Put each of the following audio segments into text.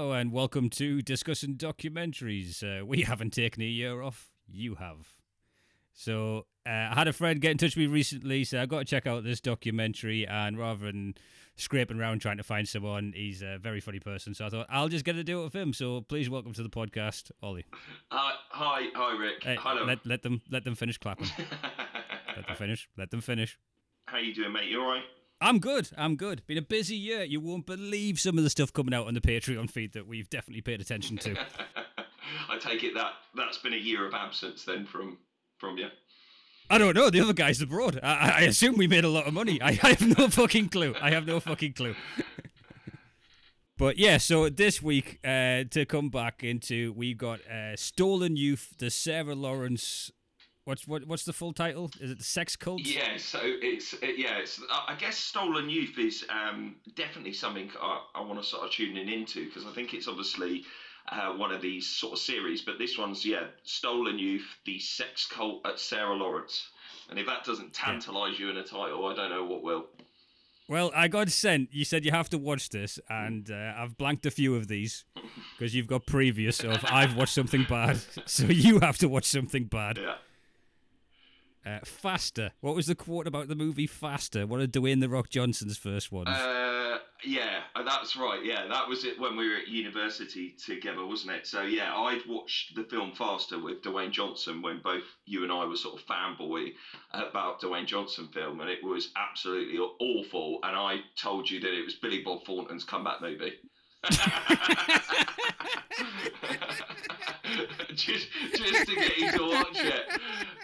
Hello and welcome to discussing documentaries. Uh, we haven't taken a year off. You have. So uh, I had a friend get in touch with me recently, so I got to check out this documentary. And rather than scraping around trying to find someone, he's a very funny person. So I thought I'll just get to do it with him. So please welcome to the podcast, Ollie. Uh, hi, hi, Rick. Hey, Hello. let let them let them finish clapping. let them finish. Let them finish. How you doing, mate? You all right? I'm good. I'm good. Been a busy year. You won't believe some of the stuff coming out on the Patreon feed that we've definitely paid attention to. I take it that that's been a year of absence then from from you. I don't know. The other guy's abroad. I, I assume we made a lot of money. I, I have no fucking clue. I have no fucking clue. but yeah, so this week, uh, to come back into, we got uh, Stolen Youth, the Sarah Lawrence. What's what? What's the full title? Is it the Sex Cult? Yeah, so it's it, yeah, it's I guess stolen youth is um, definitely something I, I want to start tuning into because I think it's obviously uh, one of these sort of series, but this one's yeah, stolen youth, the sex cult at Sarah Lawrence, and if that doesn't tantalise you in a title, I don't know what will. Well, I got sent. You said you have to watch this, and uh, I've blanked a few of these because you've got previous of I've watched something bad, so you have to watch something bad. Yeah. Uh, Faster. What was the quote about the movie Faster? One of Dwayne the Rock Johnson's first ones. Uh, yeah, uh, that's right. Yeah, that was it when we were at university together, wasn't it? So yeah, I'd watched the film Faster with Dwayne Johnson when both you and I were sort of fanboy about Dwayne Johnson film, and it was absolutely awful. And I told you that it was Billy Bob Thornton's comeback movie. just, just to get you to watch it.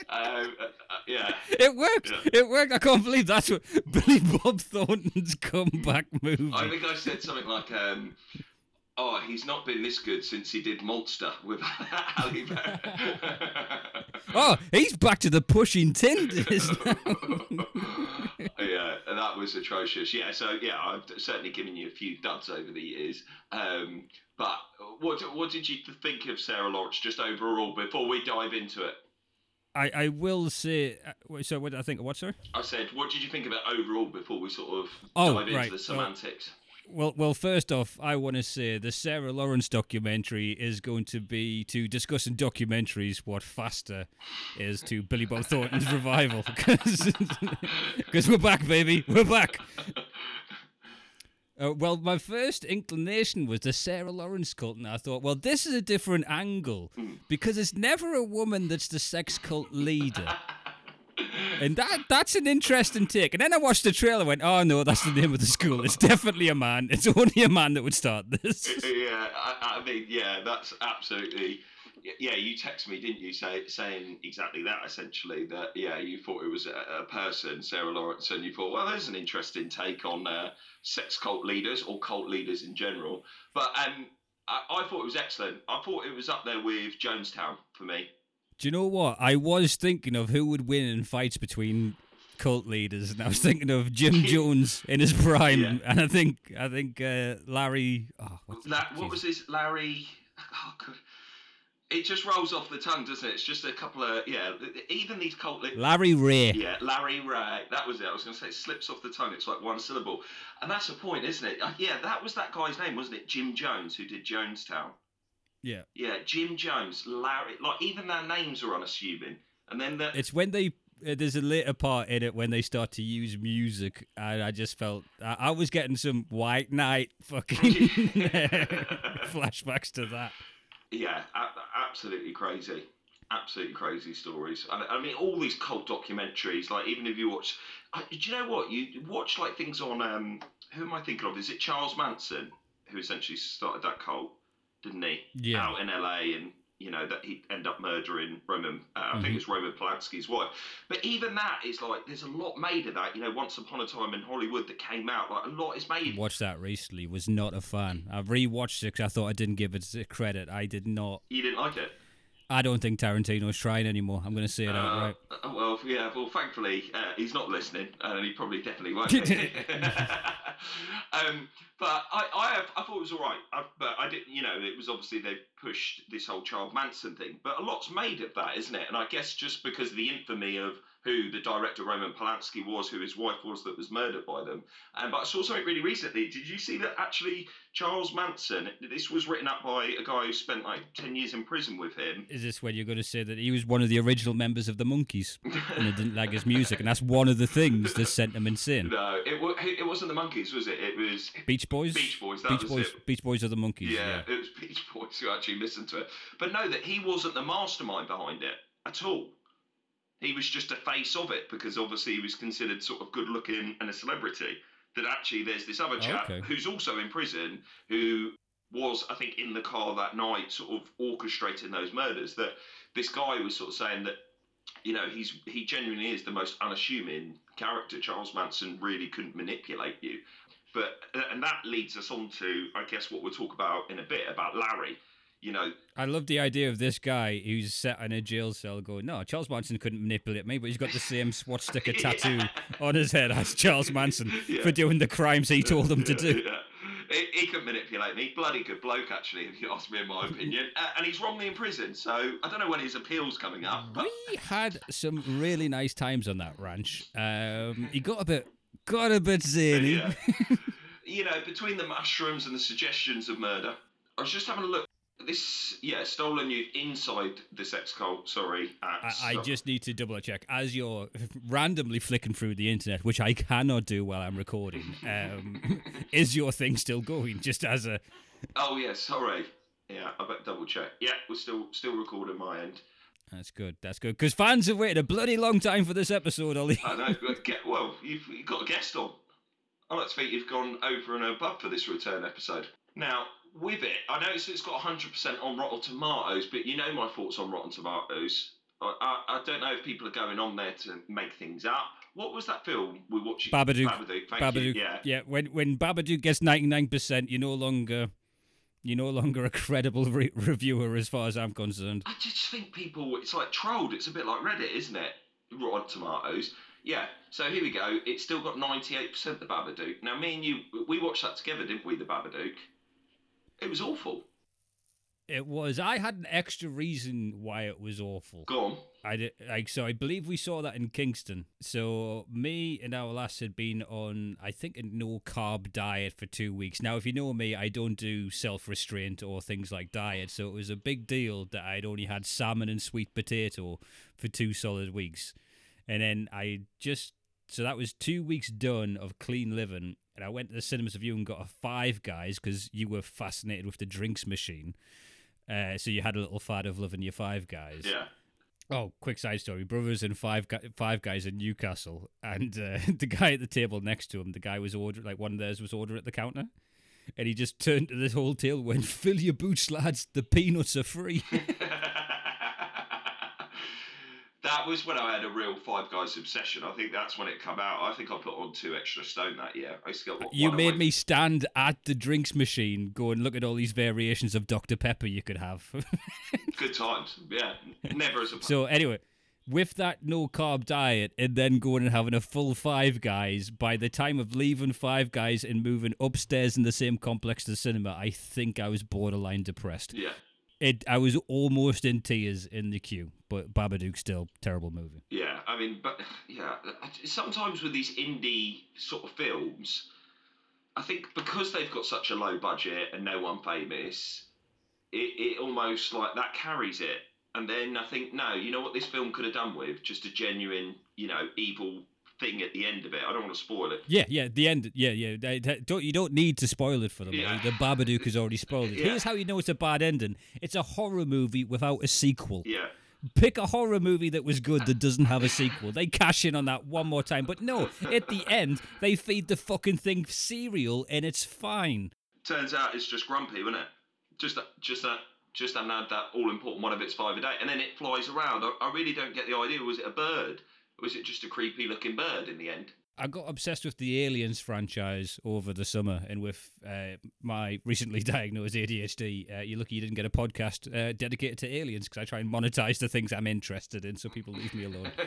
Uh, uh, yeah. it worked. yeah. It worked. I can't believe that's what Billy Bob Thornton's comeback movie. I think I said something like, um, "Oh, he's not been this good since he did Monster with Ali Oh, he's back to the pushing tinders. yeah, that was atrocious. Yeah, so yeah, I've certainly given you a few duds over the years. Um, but what what did you think of Sarah Lawrence just overall before we dive into it? I, I will say. Uh, so what I think? What sir? I said, what did you think of it overall before we sort of Oh, dive into the semantics? Well, well. First off, I want to say the Sarah Lawrence documentary is going to be to discussing documentaries what Faster is to Billy Bob Thornton's revival because we're back, baby, we're back. Uh, well, my first inclination was the Sarah Lawrence cult, and I thought, well, this is a different angle because it's never a woman that's the sex cult leader. And that that's an interesting take. And then I watched the trailer and went, oh no, that's the name of the school. It's definitely a man. It's only a man that would start this. yeah, I, I mean, yeah, that's absolutely. Yeah, you text me, didn't you, say, saying exactly that essentially? That yeah, you thought it was a, a person, Sarah Lawrence, and you thought, well, there's an interesting take on uh, sex cult leaders or cult leaders in general. But um, I, I thought it was excellent. I thought it was up there with Jonestown for me. Do you know what? I was thinking of who would win in fights between cult leaders, and I was thinking of Jim Jones in his prime, Yeah. and I think I think uh, Larry. Oh, La- what was his Larry? Oh, God. It just rolls off the tongue, doesn't it? It's just a couple of yeah. Even these cult. Larry Ray? Yeah, Larry Ray. That was it. I was going to say it slips off the tongue. It's like one syllable, and that's the point, isn't it? Uh, yeah, that was that guy's name, wasn't it? Jim Jones, who did Jonestown. Yeah. Yeah, Jim Jones, Larry. Like even their names are unassuming, and then the It's when they. Uh, there's a later part in it when they start to use music, and I just felt I, I was getting some White Knight fucking flashbacks to that. Yeah, a- absolutely crazy. Absolutely crazy stories. I, I mean, all these cult documentaries. Like, even if you watch, do you know what? You watch like things on. Um, who am I thinking of? Is it Charles Manson who essentially started that cult? Didn't he? Yeah. Out in LA, and you know that he'd end up murdering Roman. Uh, I think it's Roman Polanski's wife. But even that is like, there's a lot made of that. You know, Once Upon a Time in Hollywood that came out. Like a lot is made. Watched that recently. Was not a fan. I've it because I thought I didn't give it credit. I did not. You didn't like it. I don't think Tarantino's trying anymore. I'm going to say it Uh, outright. well, yeah. Well, thankfully, uh, he's not listening, and he probably definitely won't. um, But I, I, have, I thought it was all right. I, but I didn't, you know, it was obviously they pushed this whole Charles Manson thing. But a lot's made of that, isn't it? And I guess just because of the infamy of who the director Roman Polanski was, who his wife was that was murdered by them. And but I saw something really recently. Did you see that actually Charles Manson? This was written up by a guy who spent like ten years in prison with him. Is this when you're going to say that he was one of the original members of the Monkees and they didn't like his music, and that's one of the things that sent him insane? No, it it wasn't the Monkees, was it? It was Beach Boys. Beach Boys. That Beach was Boys. it. Beach Boys are the Monkees. Yeah, Yeah. it was Beach Boys who actually listened to it. But no, that he wasn't the mastermind behind it at all. He was just a face of it because obviously he was considered sort of good looking and a celebrity. That actually there's this other chap Okay. who's also in prison who was, I think, in the car that night, sort of orchestrating those murders. That this guy was sort of saying that, you know, he's he genuinely is the most unassuming character. Charles Manson really couldn't manipulate you. But uh, and that leads us on to, I guess, what we'll talk about in a bit about Larry. You know, I love the idea of this guy who's sat in a jail cell going, No, Charles Manson couldn't manipulate me, but he's got the same swatch sticker tattoo on his head as Charles Manson Yeah. for doing the crimes he told him to do. He could manipulate me. Bloody good bloke, actually, if you ask me, in my opinion. Uh, and he's wrongly in prison, so I don't know when his appeal's coming up. But We had some really nice times on that ranch. Um, he got a bit, got a bit zany. yeah. you know, between the mushrooms and the suggestions of murder, I was just having a look. This, yeah, stolen youth inside the sex cult. Sorry, I, I just need to double check as you're randomly flicking through the internet, which I cannot do while I'm recording. Um, is your thing still going? Just as a Oh yeah, sorry. Yeah, I better double check. Yeah, we're still still recording my end. that's good. That's good because fans have waited a bloody long time for this episode, Ollie. I know. Get well. You've, you've got a guest on. I like to think you've gone over and above for this return episode. Now, with it, I know it's, got 100% on Rotten Tomatoes, but you know my thoughts on Rotten Tomatoes. I, I, I don't know if people are going on there to make things up. What was that film we watched? Babadook. Babadook. Thank Babadook. you. Yeah. yeah. When when Babadook gets ninety nine percent, you're no longer you're no longer a credible re- reviewer as far as I'm concerned. I just think people, it's like trolled. It's a bit like Reddit, isn't it? Rotten Tomatoes. Yeah, so here we go. It's still got 98% the Babadook. Now, me and you, we watched that together, didn't we, the Babadook? It was awful. It was. I had an extra reason why it was awful. Go on. I did, like so. I believe we saw that in Kingston. So me and our lass had been on, I think, a no carb diet for two weeks. Now, if you know me, I don't do self restraint or things like diet. So it was a big deal that I'd only had salmon and sweet potato for two solid weeks, and then I just so that was two weeks done of clean living. And I went to the cinemas of you and got a Five Guys because you were fascinated with the drinks machine. Uh, so you had a little fad of loving your Five Guys. Yeah. Oh, quick side story. Brothers and five gu- five guys in Newcastle, and uh, the guy at the table next to him, the guy was ordering like one of theirs was ordering at the counter, and he just turned to this whole table, and went, "Fill your boots, lads. The peanuts are free." that was when I had a real Five Guys obsession. I think that's when it come out. I think I put on two extra stone that year. I used to get you made me stand at the drinks machine, go and look at all these variations of Dr Pepper you could have. Good times. Yeah. Never as a so anyway. With that no carb diet, and then going and having a full Five Guys, by the time of leaving Five Guys and moving upstairs in the same complex to the cinema, I think I was borderline depressed. Yeah. It, I was almost in tears in the queue, but Babadook still terrible movie. Yeah, I mean, but yeah, sometimes with these indie sort of films, I think because they've got such a low budget and no one famous, it, it almost like that carries it. And then I think, no, you know what this film could have done with? Just a genuine, you know, evil thing at the end of it. I don't want to spoil it. Yeah, yeah, the end. Yeah, yeah. they- they- don't you don't need to spoil it for them. Yeah. The Babadook has already spoiled it. Yeah. Here's how you know it's a bad ending. It's a horror movie without a sequel. Yeah. Pick a horror movie that was good that doesn't have a sequel. They cash in on that one more time, but no. At the end, they feed the fucking thing cereal, and it's fine. Turns out it's just grumpy, wasn't it? Just that, just that, just that had that all important one of its five a day, and then it flies around. I, I really don't get the idea. Was it a bird? Or was it just a creepy looking bird in the end? I got obsessed with the Aliens franchise over the summer, and with uh, my recently diagnosed ADHD, uh, you're lucky you didn't get a podcast uh, dedicated to aliens because I try and monetize the things I'm interested in, so people leave me alone.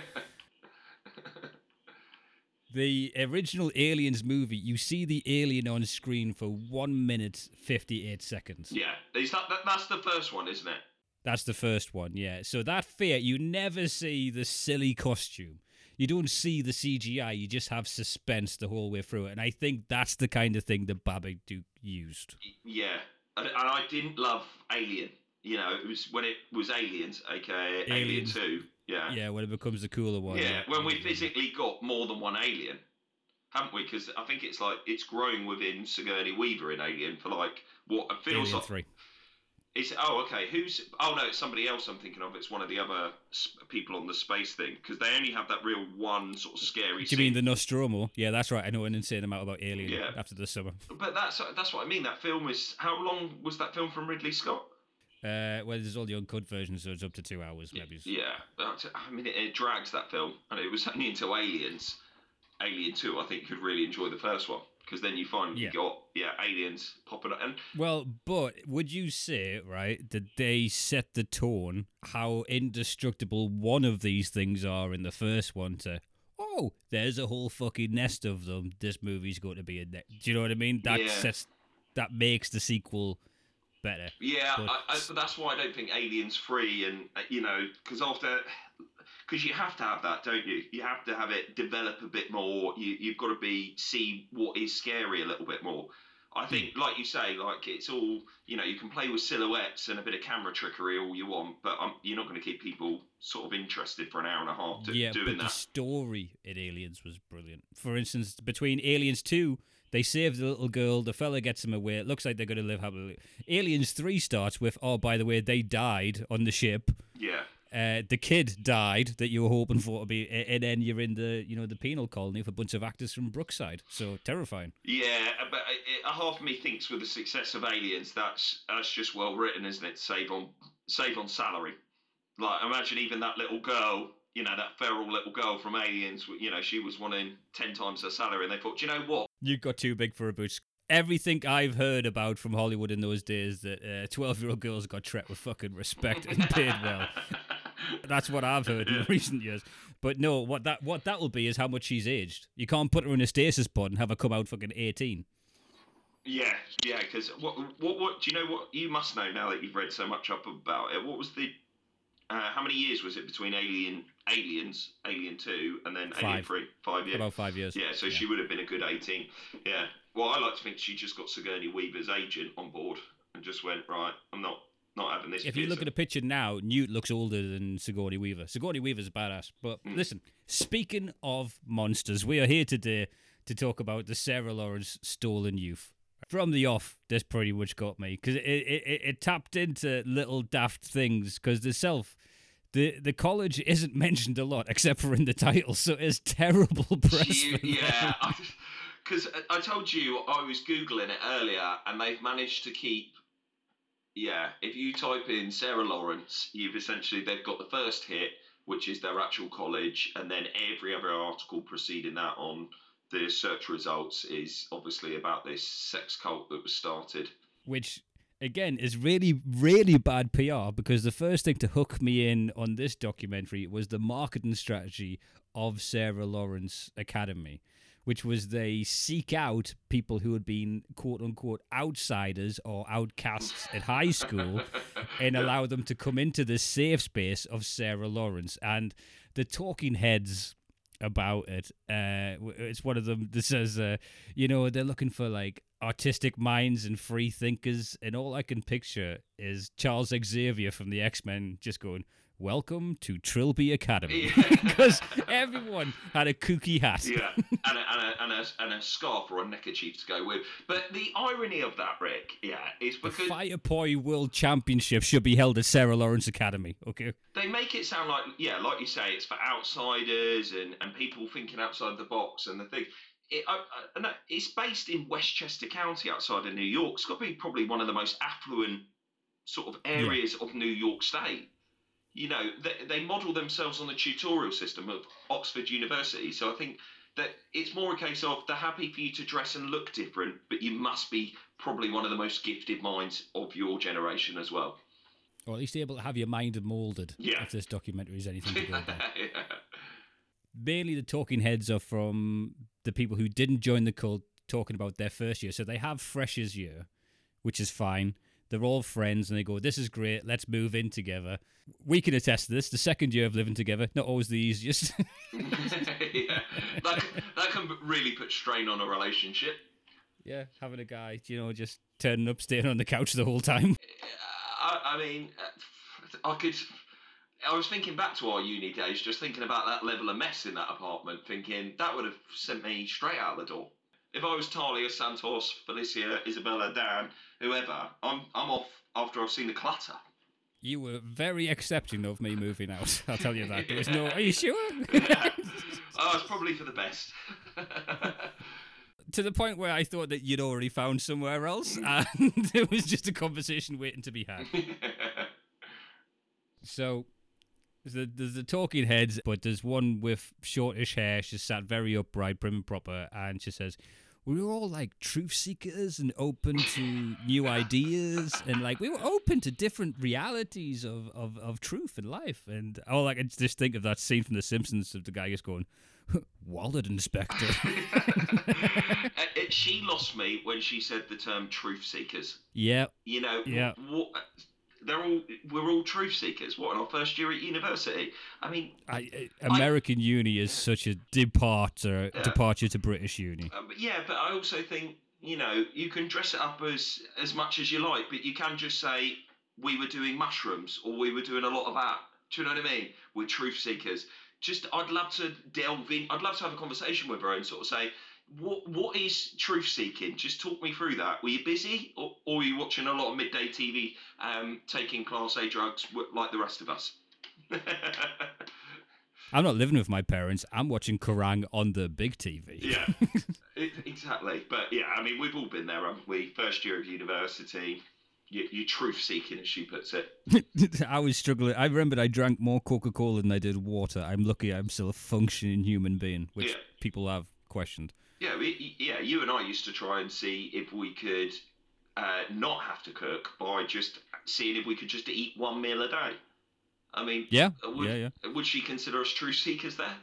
The original Aliens movie, you see the alien on screen for one minute fifty-eight seconds. Yeah, is that, that that's the first one, isn't it? That's the first one, yeah. So that fear—you never see the silly costume. You don't see the CGI. You just have suspense the whole way through it, and I think that's the kind of thing that Babadook used. Yeah, and, and I didn't love Alien. You know, it was when it was Aliens, aka Alien, Alien Two. Yeah, yeah, when it becomes the cooler one. Yeah, when we physically got more than one Alien, haven't we? Because I think it's like it's growing within Sigourney Weaver in Alien for like what it feels Alien like. 3. Is oh okay? Who's oh no? It's somebody else. I'm thinking of. It's one of the other sp- people on the space thing because they only have that real one sort of scary. Do you scene. mean the Nostromo? Yeah, that's right. I know an insane amount about Alien. Yeah. after the summer. But that's that's what I mean. That film is how long was that film from Ridley Scott? Uh, well, there's all the uncut versions, so it's up to two hours, maybe. Yeah, I mean, it, it drags that film, and it was only until Aliens, Alien Two, I think, could really enjoy the first one because then you find Yeah. you got yeah aliens popping up and Well, but would you say, right, that they set the tone how indestructible one of these things are in the first one to, oh, there's a whole fucking nest of them. This movie's going to be a ne-. Do you know what I mean? That Yeah. sets, that makes the sequel better. Yeah, But- I, I, but that's why I don't think Aliens Free and uh, you know because after because you have to have that, don't you? You have to have it develop a bit more. You you've got to be see what is scary a little bit more. I think, like you say, like it's all you know. You can play with silhouettes and a bit of camera trickery all you want, but um, you're not going to keep people sort of interested for an hour and a half to, yeah, doing but the story in Aliens was brilliant. For instance, between Aliens 2, they save the little girl, the fella gets him away. It looks like they're going to live happily. Aliens 3 starts with, oh, by the way, they died on the ship. Yeah, Uh, the kid died that you were hoping for to be, and then you're in the, you know, the penal colony with a bunch of actors from Brookside. So terrifying. yeah, but it, half of me thinks with the success of Aliens, that's that's just well written, isn't it? Save on save on salary. Like imagine even that little girl, you know, that feral little girl from Aliens. You know, she was wanting ten times her salary, and they thought, "Do you know what? You got too big for a boot. Everything I've heard about from Hollywood in those days that 12 year old girls got treated with fucking respect and paid well. That's what I've heard in recent years. But no, what that what that will be is how much she's aged. You can't put her in a stasis pod and have her come out fucking 18. Yeah, yeah. Because what, what, what? Do you know what? You must know now that you've read so much up about it. What was the? Uh, how many years was it between Alien, Aliens, Alien Two, and then Alien Three? Five years. About five years. Yeah, so she would have been a good 18. Yeah. Well, I like to think she just got Sigourney Weaver's agent on board and just went, right, I'm not not having this. If you look at a picture now, Newt looks older than Sigourney Weaver. Sigourney Weaver's a badass. But Mm. listen, speaking of monsters, we are here today to talk about the Sarah Lawrence Stolen Youth. From the off, this pretty much got me because it, it, it, it tapped into little daft things because the self. The, the college isn't mentioned a lot except for in the title, so it's terrible press. You- yeah, because I told you I was googling it earlier, and they've managed to keep. Yeah, if you type in Sarah Lawrence, you've essentially they've got the first hit, which is their actual college, and then every other article preceding that on the search results is obviously about this sex cult that was started. which again is really really bad PR because the first thing to hook me in on this documentary was the marketing strategy of Sarah Lawrence Academy which was they seek out people who had been quote unquote outsiders or outcasts at high school and allow them to come into this safe space of Sarah Lawrence. And the talking heads about it. Uh, it's one of them that says, uh, you know, they're looking for like artistic minds and free thinkers, and all I can picture is Charles Xavier from the X Men just going, "Welcome to Trilby Academy," Yeah. because everyone had a kooky hat. yeah, and a, and, a, and, a, and a scarf or a neckerchief to go with. But the irony of that, Rick, yeah, is The because Fire Poi World Championship should be held at Sarah Lawrence Academy. Okay. they make it sound like, yeah, like you say, it's for outsiders and, and people thinking outside the box and the thing. It, I, I, it's based in Westchester County outside of New York. It's got to be probably one of the most affluent sort of areas of New York State. You know, they, they model themselves on the tutorial system of Oxford University. So I think that it's more a case of they're happy for you to dress and look different, but you must be probably one of the most gifted minds of your generation as well. Or at least able to have your mind molded. Yeah. If this documentary is anything to go by. yeah. mainly the talking heads are from the people who didn't join the cult talking about their first year. So they have freshers year, which is fine. They're all friends and they go, This is great, let's move in together. We can attest to this. The second year of living together, not always the easiest. yeah, that, that can really put strain on a relationship. yeah, having a guy, you know, just turning up, staying on the couch the whole time. I, I mean, uh, I could. I was thinking back to our uni days, just thinking about that level of mess in that apartment, thinking that would have sent me straight out the door. If I was Talia, Santos, Felicia, Isabella, Dan, whoever, I'm I'm off after I've seen the clutter. You were very accepting of me moving out. I'll tell you that. There was no. Are you sure? oh, it's probably for the best. to the point where I thought that you'd already found somewhere else, and it was just a conversation waiting to be had. So there's the, there's the talking heads, but there's one with shortish hair. She's sat very upright, prim and proper, and she says, "We were all like truth seekers and open to new ideas, and like we were open to different realities of of, of truth and life." And all I can just think of that scene from The Simpsons of the guy just going. Wallet Inspector. Uh, she lost me when she said the term truth seekers. yeah, You know, Yeah. what, they're all we're all truth seekers. What in our first year at university? I mean, I, I- American uni is such a departure Yeah. departure to British uni. um, yeah, but I also think you know you can dress it up as as much as you like, but you can just say we were doing mushrooms or we were doing a lot of that. Do you know what I mean? We're truth seekers. Just I'd love to delve in. I'd love to have a conversation with her and sort of say. What what is truth seeking? Just talk me through that. Were you busy, or, or were you watching a lot of midday TV, um, taking Class A drugs like the rest of us? I'm not living with my parents. I'm watching Kerrang on the big TV. Yeah, it, exactly. But yeah, I mean, we've all been there, haven't we? First year of university, you, you truth seeking, as she puts it. I was struggling. I remembered I drank more Coca Cola than I did water. I'm lucky I'm still a functioning human being, which Yeah. people have questioned. Yeah, we, yeah. You and I used to try and see if we could uh, not have to cook by just seeing if we could just eat one meal a day. I mean, Yeah, uh, would, yeah, yeah. would she consider us true seekers there?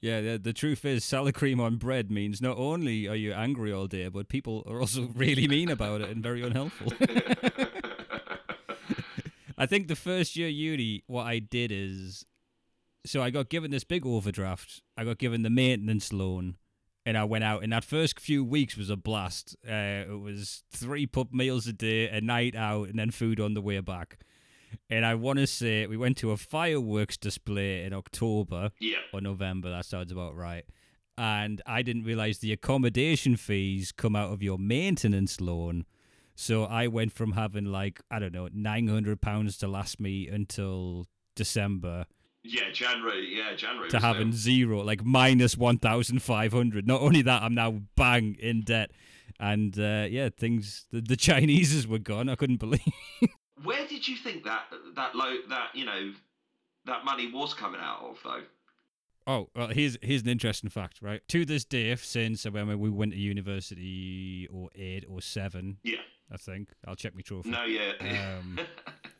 Yeah, the, the truth is, salad cream on bread means not only are you angry all day, but people are also really mean about it and very unhelpful. I think the first year uni, what I did is, so I got given this big overdraft. I got given the maintenance loan, and I went out. And that first few weeks was a blast. Uh, it was three pub meals a day, a night out, and then food on the way back. And I want to say we went to a fireworks display in October yeah. or November. That sounds about right. And I didn't realize the accommodation fees come out of your maintenance loan. So I went from having like I don't know nine hundred pounds to last me until December Yeah, January. Yeah, January. to having zero, like minus one thousand five hundred. Not only that, I'm now bang in debt. And uh, yeah, things the, the Chineses were gone. I couldn't believe. Where did you think that that low that you know that money was coming out of though? Oh, well, here's here's an interesting fact, right? To this day, since when we went to university, or eight or seven, Yeah. I think I'll check my trophy. No, yeah. Um,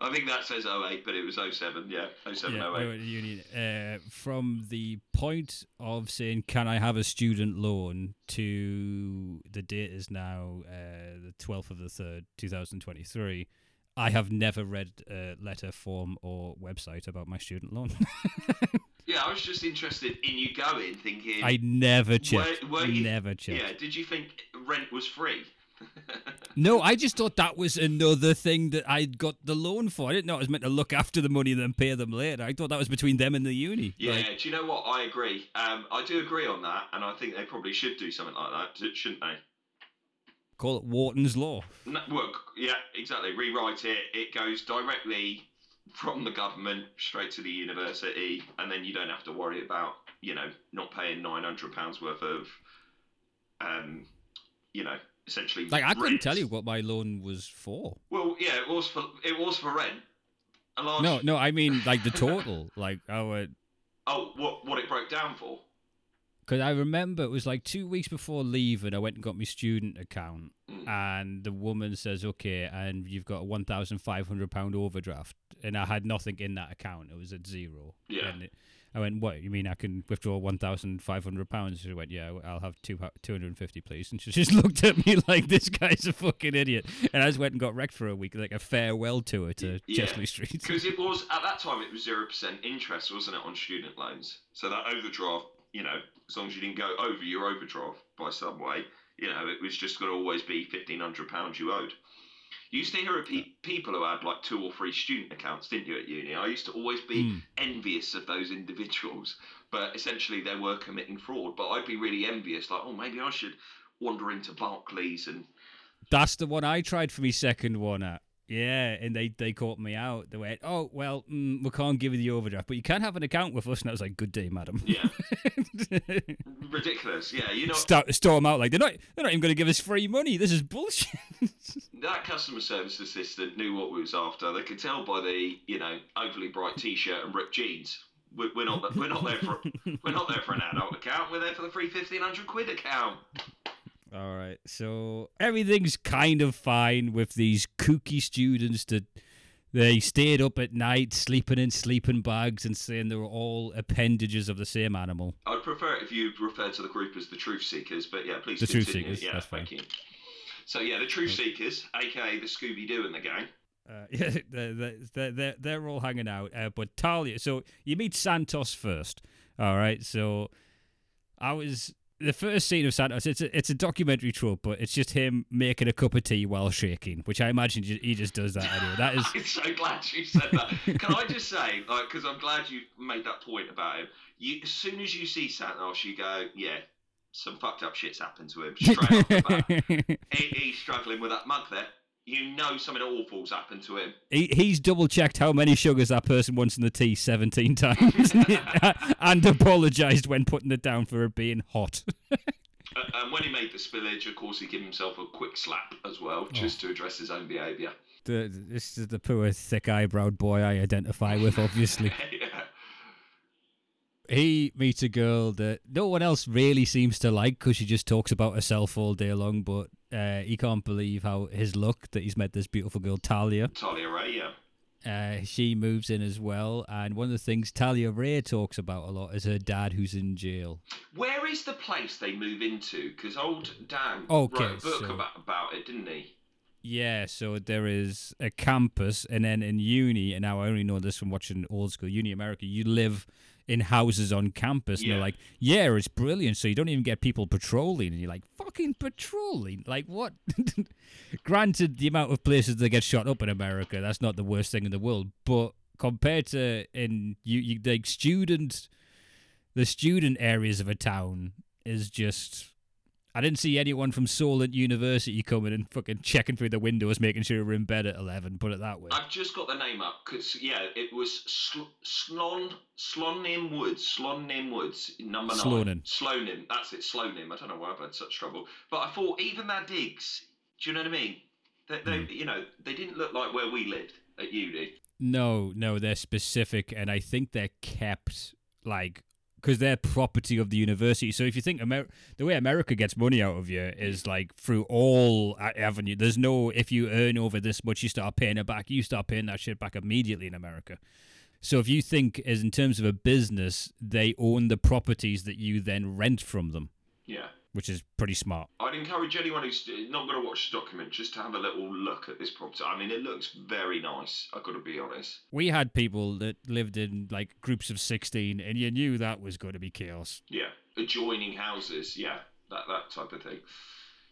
I think that says 08, but it was 07. Yeah, 07, yeah, 08. we went to uni. Uh, from the point of saying, "Can I have a student loan?" to the date is now uh, the twelfth of the third, two thousand twenty-three. I have never read a letter, form, or website about my student loan. Yeah, I was just interested in you going, thinking. I never checked. Were- were you- never checked. Yeah, did you think rent was free? No, I just thought that was another thing that I'd got the loan for. I didn't know I was meant to look after the money and then pay them later. I thought that was between them and the uni. Yeah, Like, do you know what? I agree. Um, I do agree on that, and I think they probably should do something like that, shouldn't they? call it Wharton's Law. No, well, yeah, exactly. Rewrite it. It goes directly from the government straight to the university, and then you don't have to worry about, you know, not paying nine hundred pounds worth of, um, you know, essentially. Like I couldn't tell you what my loan was for. Well, yeah, it was for it was for rent. A large. No, no, I mean like the total. like our Oh, what what it broke down for? because I remember it was like two weeks before leaving. I went and got my student account, Mm. and the woman says, "Okay, and you've got a one thousand five hundred pound overdraft," and I had nothing in that account. It was at zero. Yeah. And, it, I went, what? You mean I can withdraw one thousand five hundred pounds? She went, yeah, I'll have two two hundred and fifty, please. And she just looked at me like this guy's a fucking idiot. And I just went and got wrecked for a week, like a farewell tour to Yeah. Chesley Street. Because it was at that time it was zero percent interest, wasn't it, on student loans? So that overdraft, you know, as long as you didn't go over your overdraft by some way, you know, it was just going to always be fifteen hundred pounds you owed. You used to hear of pe- people who had like two or three student accounts, didn't you, at uni? I used to always be Mm. envious of those individuals, but essentially they were committing fraud. But I'd be really envious, like, oh, maybe I should wander into Barclays and That's the one I tried for my second one at. Yeah, and they, they caught me out. They went, oh, well, mm, we can't give you the overdraft, but you can have an account with us. And I was like, good day, madam. yeah, ridiculous. Yeah, you know, Start, storm out like, they're not, they're not even going to give us free money. This is bullshit. that customer service assistant knew what we was after. They could tell by the you know overly bright t-shirt and ripped jeans. We're, we're not we're not there for we're not there for an adult account. We're there for the free fifteen hundred quid account. All right, so everything's kind of fine with these kooky students that they stayed up at night sleeping in sleeping bags and saying they were all appendages of the same animal. I'd prefer if you referred to the group as the truth seekers, but yeah, please The Truth. Seekers, Yeah, that's thank fine. you. So yeah, the truth seekers, aka the Scooby Doo and the gang. Uh, yeah, they're, they're, they're, they're all hanging out. Uh, but Talia, so you meet Santos first. All right, so I was the first scene of Santos. It's a, it's a documentary trope, but it's just him making a cup of tea while shaking, which I imagine he just does that anyway. That is I'm so glad you said that. Can I just say, like, because I'm glad you made that point about him. You, as soon as you see Santos, you go, yeah, some fucked up shit's happened to him straight off the bat. he, he's struggling with that mug there. You know something awful's happened to him. he, he's double checked how many sugars that person wants in the tea 17 times and apologized when putting it down for it being hot. Uh, and when he made the spillage, of course, he gave himself a quick slap as well, just to address his own behaviour. This is the poor thick eyebrowed boy I identify with, obviously. yeah. he meets a girl that no one else really seems to like because she just talks about herself all day long. But uh, he can't believe how his luck that he's met this beautiful girl Talia. Talia Ray, yeah. Uh, she moves in as well, and one of the things Talia Ray talks about a lot is her dad who's in jail. Where is the place they move into? Because old Dan Okay, wrote a book so- about, about it, didn't he? Yeah, so there is a campus, and then in uni, and now I only know this from watching old school uni America. You live in houses on campus, and Yeah. they're like, "Yeah, it's brilliant." So you don't even get people patrolling, and you're like, "Fucking patrolling? Like what?" Granted, the amount of places that get shot up in America, that's not the worst thing in the world, but compared to in you, you like student, the student areas of a town is just I didn't see anyone from Solent University coming and fucking checking through the windows, making sure we're in bed at eleven. Put it that way. I've just got the name up because yeah, it was Sl- Slon Slonim Woods, Slonim Woods, number nine. Slonim. Slonim, that's it, Slonim. I don't know why I've had such trouble, but I thought even their digs. Do you know what I mean? They, they Hmm. you know, they didn't look like where we lived at uni. No, no, they're specific, and I think they're kept like because they're property of the university. So if you think Amer- the way America gets money out of you is like through all avenue. There's no if you earn over this much, you start paying it back. You start paying that shit back immediately in America. So if you think as in terms of a business, they own the properties that you then rent from them, Yeah. Which is pretty smart. I'd encourage anyone who's not going to watch the document just to have a little look at this property. I mean, it looks very nice. I've got to be honest. We had people that lived in like groups of 16 and you knew that was going to be chaos. Yeah, adjoining houses. Yeah, that that type of thing.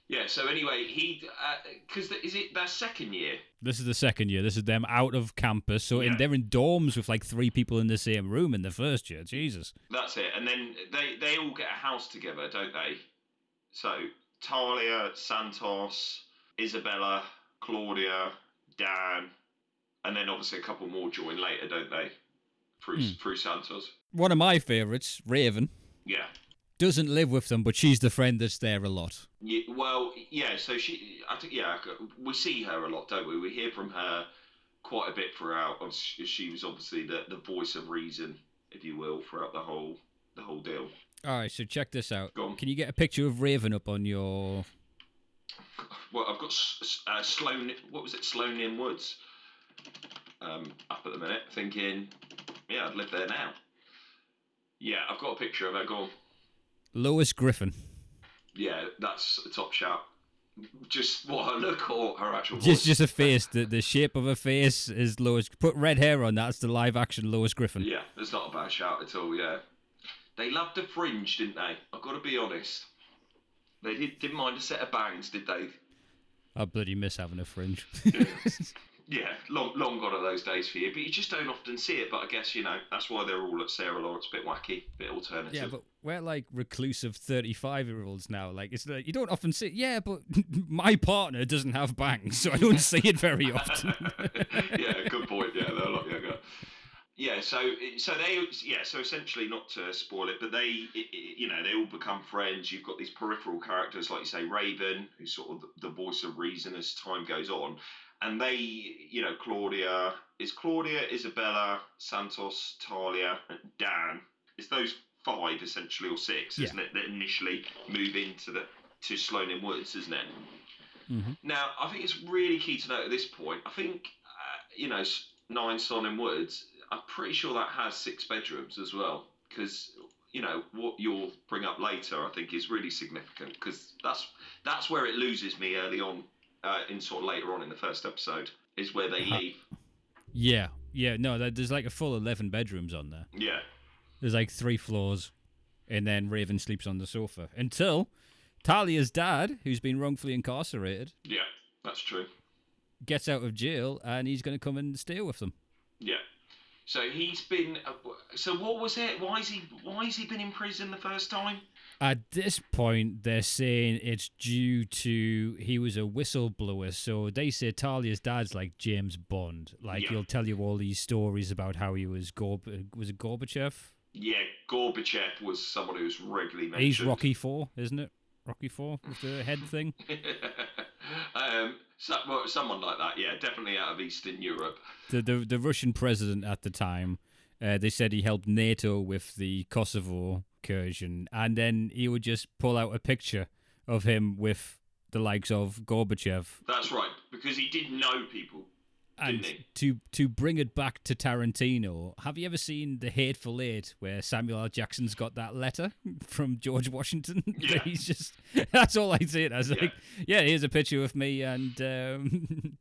Yeah. So anyway, he uh, because is it their second year? This is the second year. This is them out of campus. So Yeah. in, they're in dorms with like three people in the same room in the first year. Jesus. That's it. And then they they all get a house together, don't they? So Talia, Santos, Isabella, Claudia, Dan, and then obviously a couple more join later, don't they? Through Hmm. through Santos. One of my favourites, Raven, Yeah. doesn't live with them, but she's the friend that's there a lot. Yeah, well, yeah. So she, I think, yeah, we see her a lot, don't we? We hear from her quite a bit throughout. She was obviously the, the voice of reason, if you will, throughout the whole the whole deal. All right, so check this out. Can you get a picture of Raven up on your. Well, I've got uh, Sloan. What was it? Sloanian Woods. Um, up at the minute, thinking, yeah, I'd live there now. Yeah, I've got a picture of her. Go on. Lois Griffin. Yeah, that's a top shout. Just what her look or her actual voice. Just just a face. The the shape of her face is Lois. Put red hair on. That's the live action Lois Griffin. Yeah, that's not a bad shout at all. Yeah, they loved the fringe, didn't they? I've got to be honest. They did, didn't mind a set of bangs, did they? I bloody miss having a fringe. Yeah, long, long gone are those days for you, but you just don't often see it. But I guess you know that's why they're all at Sarah Lawrence, a bit wacky, a bit alternative. yeah, but we're like reclusive thirty-five-year-olds now. Like it's like you don't often see. Yeah, but my partner doesn't have bangs, so I don't see it very often. yeah, good point. Yeah, they're a lot younger. Yeah, so so they yeah so essentially not to spoil it, but they you know they all become friends. You've got these peripheral characters like you say Raven, who's sort of the, voice of reason as time goes on, and they you know Claudia is Claudia, Isabella, Santos, Talia, and Dan. It's those five essentially or six, Yeah. isn't it? That initially move into the to Slonim Woods, isn't it? Mhm. Now, I think it's really key to note at this point. I think, uh, you know, Nine Son in Woods, I'm pretty sure that has six bedrooms as well. Because, you know, what you'll bring up later, I think, is really significant. Because that's that's where it loses me early on, uh, in sort of later on in the first episode, is where they Uh-huh. leave. yeah, yeah. No, there's like a full eleven bedrooms on there. Yeah. There's like three floors, and then Raven sleeps on the sofa until Talia's dad, who's been wrongfully incarcerated, Yeah, that's true. gets out of jail, and he's going to come and stay with them. Yeah. So he's been. Uh, so what was it? Why is he? Why has he been in prison the first time? At this point, they're saying it's due to he was a whistleblower. So they say Talia's dad's like James Bond. Like Yeah. he'll tell you all these stories about how he was Gorb- was it Gorbachev? Yeah, Gorbachev was someone who was regularly mentioned. He's Rocky Four, isn't it? Rocky Four with the head thing. um, so, well, someone like that, yeah, definitely out of Eastern Europe. The the, the Russian president at the time, uh, they said he helped NATO with the Kosovo incursion, and then he would just pull out a picture of him with the likes of Gorbachev That's right, because he did know people. And to to bring it back to Tarantino, have you ever seen The Hateful Eight, where Samuel L. Jackson's got that letter from George Washington? Yeah. He's just that's all I see it as. Yeah. Like, yeah, here's a picture of me, and um,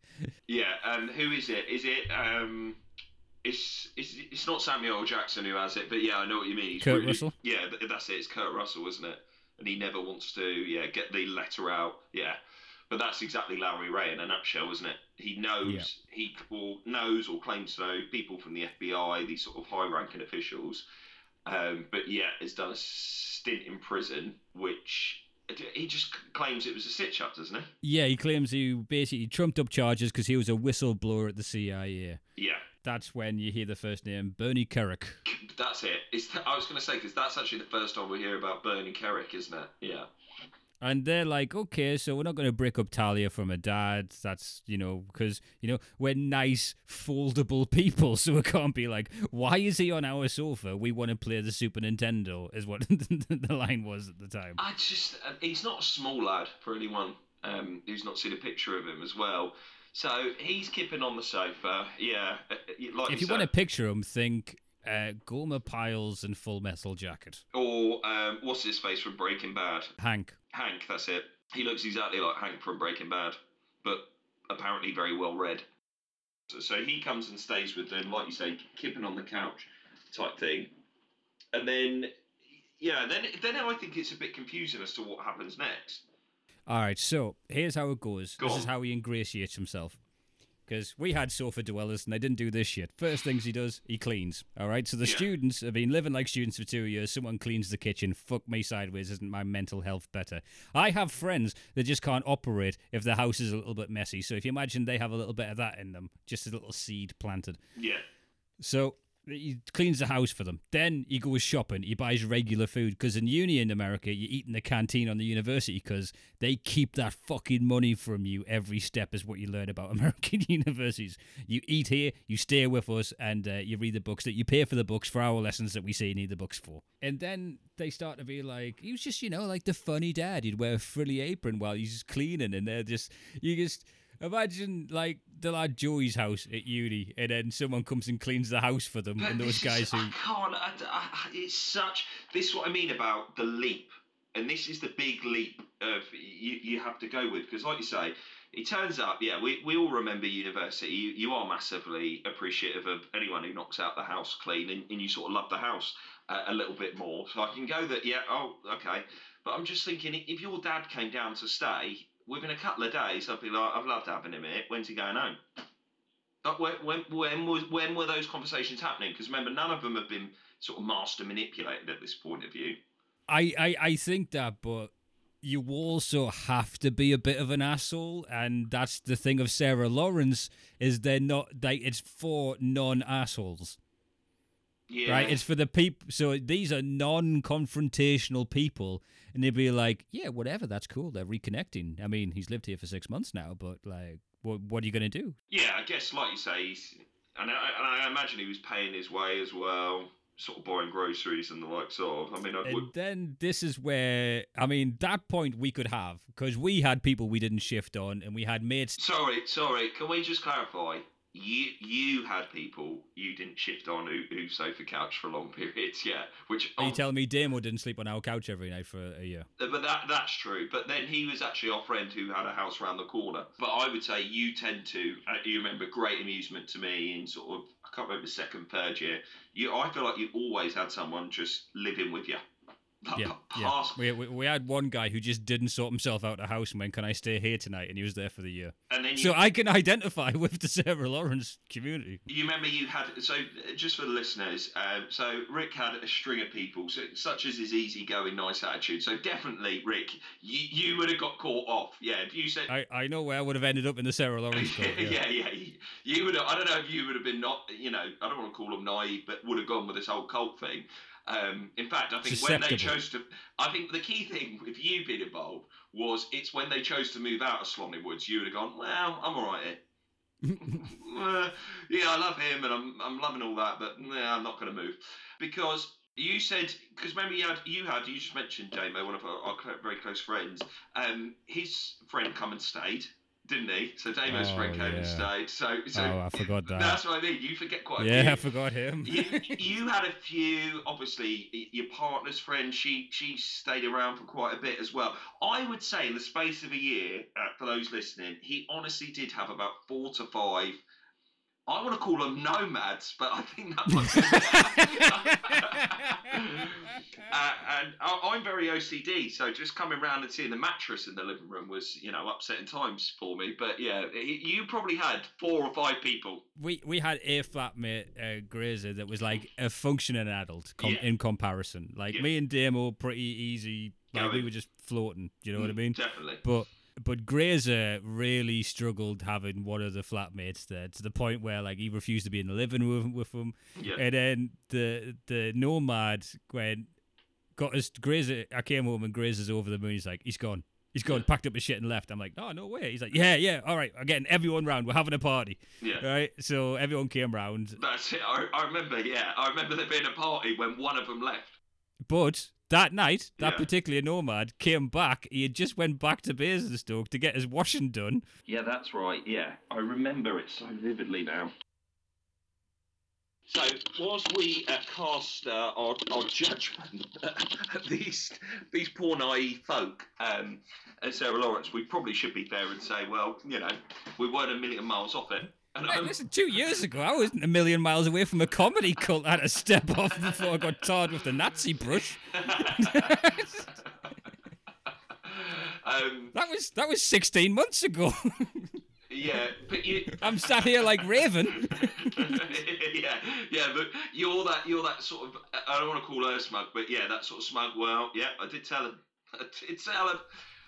Yeah, and who is it? Is it? Um, it's, it's it's not Samuel L. Jackson who has it, but yeah, I know what you mean. He's Kurt really- Russell? Yeah, that's it. It's Kurt Russell, isn't it? And he never wants to, yeah, get the letter out. Yeah, but that's exactly Larry Ray in a nutshell, isn't it? He knows, Yeah. he or knows or claims to know people from the FBI, these sort of high-ranking officials. Um, but yeah, has done a stint in prison, which he just claims it was a stitch-up, doesn't he? yeah, he claims he basically trumped up charges because he was a whistleblower at the CIA. Yeah. That's when you hear the first name, Bernie Kerik. That's it. It's I was going to say because that's actually the first time we hear about Bernie Kerik, isn't it? Yeah. And they're like, okay, so we're not going to break up Talia from her dad. That's, you know, because, you know, we're nice, foldable people. So it can't be like, why is he on our sofa? We want to play the Super Nintendo, is what the line was at the time. I just uh, he's not a small lad for anyone um, who's not seen a picture of him as well. So he's kipping on the sofa. Yeah. uh, uh, Like If you said. want to picture him, think uh, Gomer Pyle's and Full Metal Jacket. Or um, what's his face from Breaking Bad? Hank. Hank. That's it. He looks exactly like Hank from Breaking Bad, but apparently very well read. So, so he comes and stays with them, like you say, kipping on the couch type thing. And then, yeah, then then I think it's a bit confusing as to what happens next. All right, so here's how it goes. Go this is how he ingratiates himself. Because we had sofa dwellers and they didn't do this shit. First things he does, he cleans. All right, so the Yeah. students have been living like students for two years. Someone cleans the kitchen. Fuck me sideways. Isn't my mental health better? I have friends that just can't operate if the house is a little bit messy. So if you imagine they have a little bit of that in them, just a little seed planted. Yeah, So he cleans the house for them. Then he goes shopping. He buys regular food because in uni in America, you eat in the canteen on the university because they keep that fucking money from you every step. Is what you learn about American universities. You eat here, you stay with us, and uh, you read the books that you pay for the books for our lessons that we say you need the books for. And then they start to be like, he was just you know like the funny dad. He'd wear a frilly apron while he's cleaning, and they're just you just. Imagine like they'll at Joey's house at uni, and then someone comes and cleans the house for them, But and those guys is, who I can't. I, I- it's such. This is what I mean about the leap, and this is the big leap of you. You have to go with because, like you say, it turns up. Yeah, we, we all remember university. You, you are massively appreciative of anyone who knocks out the house clean, and, and you sort of love the house uh, a little bit more. So I can go that. Yeah. Oh, okay. But I'm just thinking, if your dad came down to stay within a couple of days, I'd be like, I've loved having him here. When's he going home? But when, when, when was when were those conversations happening? Because remember, none of them have been sort of master manipulated at this point of view. I, I, I think that, but you also have to be a bit of an asshole, and that's the thing of Sarah Lawrence is they're not they it's for non assholes, Yeah, right? It's for the people. So these are non-confrontational people, and they'd be like, yeah, whatever, that's cool. They're reconnecting. I mean, he's lived here for six months now, but like, what what are you gonna do? yeah. I guess, like you say, he's, and I, and I imagine he was paying his way as well, sort of buying groceries and the likes of. I mean, I And would, then this is where I mean that point we could have because we had people we didn't shift on, and we had mates sorry, sorry. Can we just clarify? You you had people you didn't shift on who, who sofa couch for long periods, yeah. Which Are you telling me Damo didn't sleep on our couch every night for a year? But that that's true. But then he was actually our friend who had a house around the corner. But I would say you tend to. Uh, you remember great amusement to me in sort of I can't remember second third year. You I feel like you always had someone just living with you. Yeah, yeah. We, we, we had one guy who just didn't sort himself out of the house and went, "Can I stay here tonight?" And he was there for the year. And then you, So I can identify with the Sarah Lawrence community. you remember you had so uh, just for the listeners. Um, so Rick had a string of people, so, such as his easygoing, nice attitude. So definitely, Rick, you, you would have got caught off. Yeah, you said I, I know where I would have ended up in the Sarah Lawrence club. yeah, Yeah. yeah, You, you would. Have, I don't know if you would have been not. You know, I don't want to call them naive, but would have gone with this whole cult thing. Um, in fact, I think when they chose to, I think the key thing with you being involved was it's when they chose to move out of Slonim Woods, you would have gone, well, I'm all right here. Uh, yeah, I love him and I'm, I'm loving all that, but nah, I'm not going to move because you said because remember you had you had you just mentioned Damo, one of our, our very close friends. Um, his friend come and stayed, didn't he? So Damo's Oh, friend came and yeah. stayed. So so oh, I forgot that. that's what I mean. You forget quite a yeah, I forgot him. you, you had a few. Obviously, your partner's friend. She she stayed around for quite a bit as well. I would say in the space of a year, uh, for those listening, he honestly did have about four to five. I want to call them nomads, but I think that might be. uh, and I, I'm very OCD, so just coming round and seeing the mattress in the living room was, you know, upsetting times for me. But yeah, you probably had four or five people. we we had a flatmate uh, Grazer that was like a functioning adult com- Yeah. in comparison. Like Yeah. me and Damo, pretty easy. Like we were just floating. Do you know what I Mm, mean? Definitely. But but Grazer really struggled having one of the flatmates there to the point where like he refused to be in the living room with him. Yeah. And then the the nomad went got us Grazer. I came home and Grazer's over the moon. He's like, he's gone. He's gone, packed up his shit and left. I'm like, no, no way. He's like, yeah, yeah, all right. I'm getting everyone round. We're having a party. Yeah. Right? So everyone came round. That's it. I, I remember, yeah. I remember there being a party when one of them left. But that night, that Yeah. particular nomad came back. He had just went back to Basingstoke to get his washing done. Yeah, that's right. Yeah, I remember it so vividly now. So, whilst we uh, cast uh, our, our judgment at these these poor naive folk, um, Sarah Lawrence, we probably should be fair and say, well, you know, we weren't a million miles off it. And um, listen, two years ago, I wasn't a million miles away from a comedy cult. I had to step off before I got tarred with the Nazi brush. um, That was that was 16 months ago. yeah, but you. I'm sat here like Raven. yeah, yeah, but you're that you're that sort of I don't want to call her smug, but yeah, that sort of smug. Well, yeah, I did tell him. I did tell him.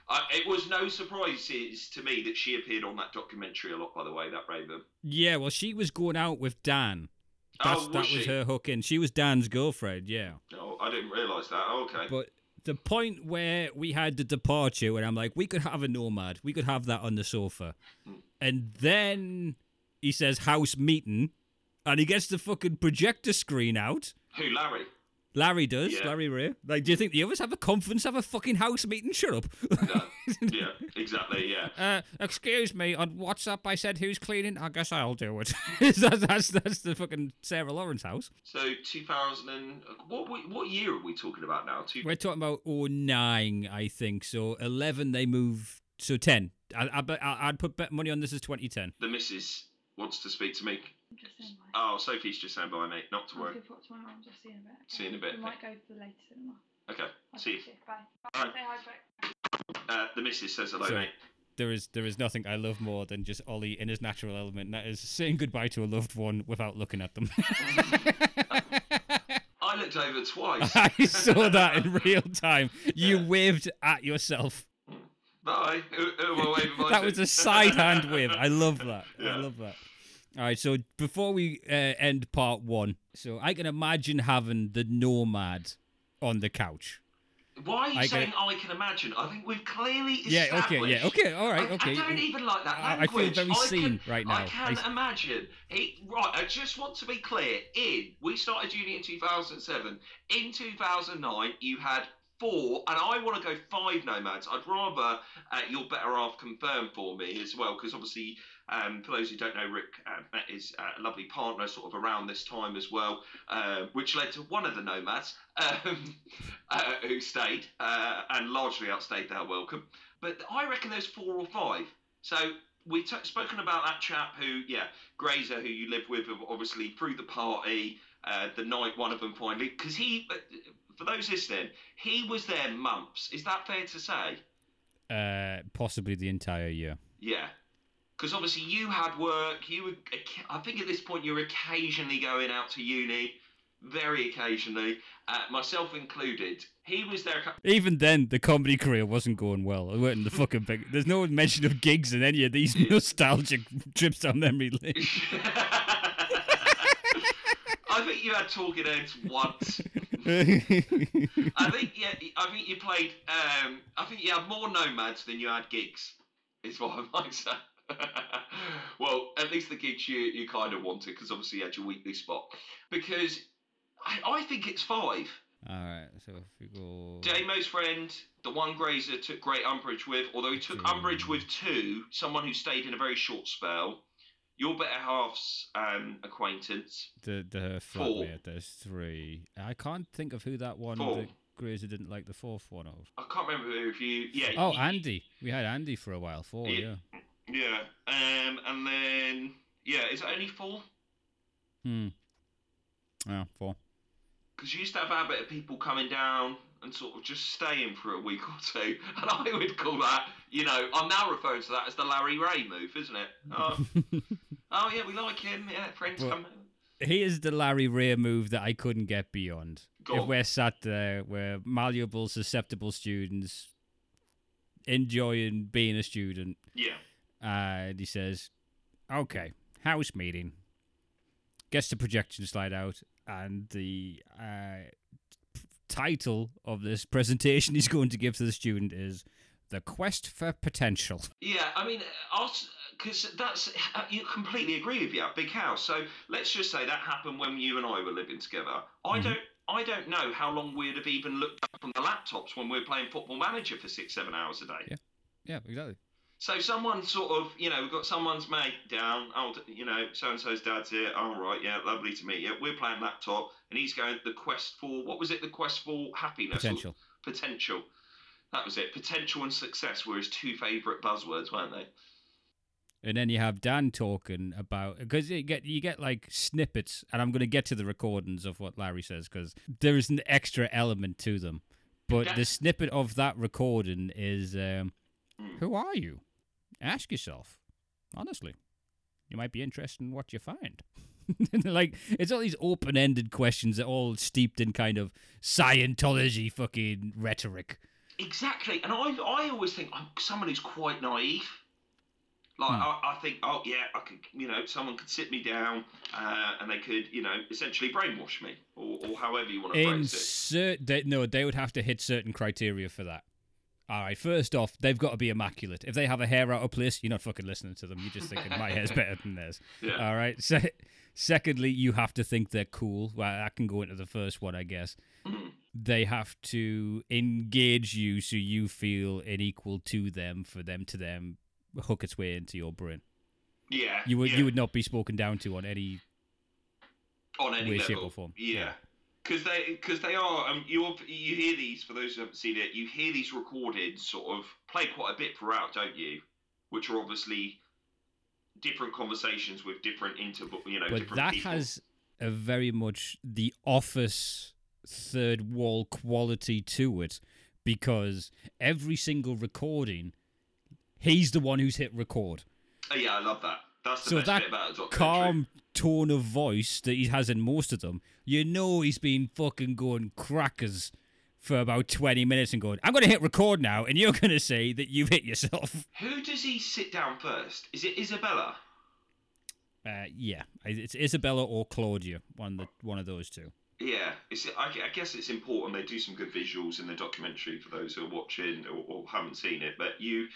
I, it was no surprises to me that she appeared on that documentary a lot. By the way, that Raven. Yeah, well, she was going out with Dan. Oh, That's, oh, was that she? was her hook in. She was Dan's girlfriend, yeah. Oh, I didn't realise that. Oh, okay. But the point where we had the departure, where I'm like, we could have a nomad, we could have that on the sofa, and then he says house meeting, and he gets the fucking projector screen out. Who, Larry? Larry does, Yeah. Larry Ray. Like, do you think the others have a conference, have a fucking house meeting? Shut up. No. yeah, exactly. Yeah. Uh, excuse me, on WhatsApp I said who's cleaning? I guess I'll do it. that's, that's, that's the fucking Sarah Lawrence house. So 2000 and what what year are we talking about now? Two, We're talking about 09, I think. So 11, they move. So 10. I, I, I'd put bet money on this as 2010. the missus wants to speak to me. I'm just saying why. Oh, Sophie's just saying bye, mate. Not to I'll worry. give to my mum, just see you in a bit. okay? See you in a bit, We might go to the later cinema. Okay. I'll See you. talk Bye. Bye. Say hi, Beck. Uh, the missus says hello, So- mate. There is there is nothing I love more than just Ollie in his natural element. and That is saying goodbye to a loved one without looking at them. I looked over twice. I saw that in real time. You Yeah. waved at yourself. Bye. Who, who am I waving bye that to? was a side hand wave. I love that. I love that. All right, so before we uh, end part one, so I can imagine having the nomad on the couch. Why are you I saying get- I can imagine? I think we've clearly Yeah, okay, yeah, okay, all right, I, okay. I don't even like that I- I feel very seen can, right now. I can I- imagine. He, right, I just want to be clear. In we started uni in 2007. In 2009, you had four, and I want to go five nomads. I'd rather uh, your better off confirmed for me as well, because obviously, um, for those who don't know, Rick uh, met his uh, lovely partner sort of around this time as well, uh, which led to one of the nomads um, uh, who stayed uh, and largely outstayed their welcome. But I reckon there's four or five. So we've t- spoken about that chap who, yeah, Grazer, who you live with, obviously through the party, uh, the night one of them finally, because he, for those listening, he was there months. Is that fair to say? Uh, possibly the entire year. Yeah. Because obviously you had work. You were, I think at this point you were occasionally going out to uni, very occasionally, uh, myself included. He was there. Even then, the comedy career wasn't going well. It weren't the fucking big. There's no mention of gigs in any of these nostalgic trips down memory lane. I think you had Talking Heads once. I think yeah. I think you played. Um, I think you had more nomads than you had gigs. Is what I might say. well, at least the gigs you you kind of wanted because obviously you had your weekly spot. Because I, I think it's five. All right, so if we go. Damo's friend, the one Grazer took great umbrage with, although he took umbrage with two, someone who stayed in a very short spell. Your better half's um, acquaintance. The the Four. flatmate. There's three. I can't think of who that one Four. that Grazer didn't like the fourth one of. I can't remember if you. Yeah. Oh, you- Andy. We had Andy for a while. Four, Yeah. yeah. Yeah. Um, and then yeah, is it only four? Hmm. Yeah, four. Because you used to have a habit of people coming down and sort of just staying for a week or two, and I would call that, you know, I'm now referring to that as the Larry Ray move, isn't it? Oh, oh yeah, we like him. Yeah, friends Well, come. Here's the Larry Ray move that I couldn't get beyond. Go if on. we're sat there, we're malleable, susceptible students, enjoying being a student, Yeah. And he says, "Okay, house meeting." Gets the projection slide out, and the uh, title of this presentation he's going to give to the student is "The Quest for Potential." Yeah, I mean, because that's uh, you completely agree with you. Big house. So let's just say that happened when you and I were living together. I Mhm. don't. I don't know how long we'd have even looked up from the laptops when we were playing Football Manager for six, seven hours a day. Yeah. Yeah, exactly. So someone sort of, you know, we've got someone's mate down. Oh, d- you know, so and so's dad's here. All right, yeah, lovely to meet you. We're playing laptop, and he's going the quest for what was it? The quest for happiness. Potential. potential. That was it. Potential and success were his two favourite buzzwords, weren't they? And then you have Dan talking about because you get you get like snippets, and I'm going to get to the recordings of what Larry says because there is an extra element to them. But the snippet of that recording is, um, Mm. "Who are you? Ask yourself, honestly. You might be interested in what you find." like it's all these open-ended questions that are all steeped in kind of Scientology fucking rhetoric. Exactly, and I, I always think I'm someone who's quite naive. Like Hmm. I, I think, oh yeah, I could, you know, someone could sit me down, uh, and they could, you know, essentially brainwash me, or, or however you want to In phrase it. cer- they, no, they would have to hit certain criteria for that. All right, first off, they've got to be immaculate. If they have a hair out of place, you're not fucking listening to them. You're just thinking my hair's better than theirs. Yeah. All right. Se- secondly, you have to think they're cool. Well, I can go into the first one, I guess. Mm. they have to engage you so you feel unequal to them for them to them hook its way into your brain. Yeah. You would yeah. you would not be spoken down to on any on any way, level. shape, or form. Yeah. Yeah. Because they, because they are, um, you you hear these for those who haven't seen it, you hear these recorded sort of play quite a bit throughout, don't you? Which are obviously different conversations with different inter, you know, but different that people. has a very much the office third wall quality to it because every single recording he's the one who's hit record Oh, yeah, I love that. That's the so best that bit about calm tone of voice that he has in most of them you know he's been fucking going crackers for about 20 minutes and going i'm going to hit record now and you're going to say that you've hit yourself Who does he sit down first? Is it Isabella? uh, yeah it's isabella or claudia one of, the, one of those two Yeah, it's. I, I guess it's important. They do some good visuals in the documentary for those who are watching or, or haven't seen it. But you,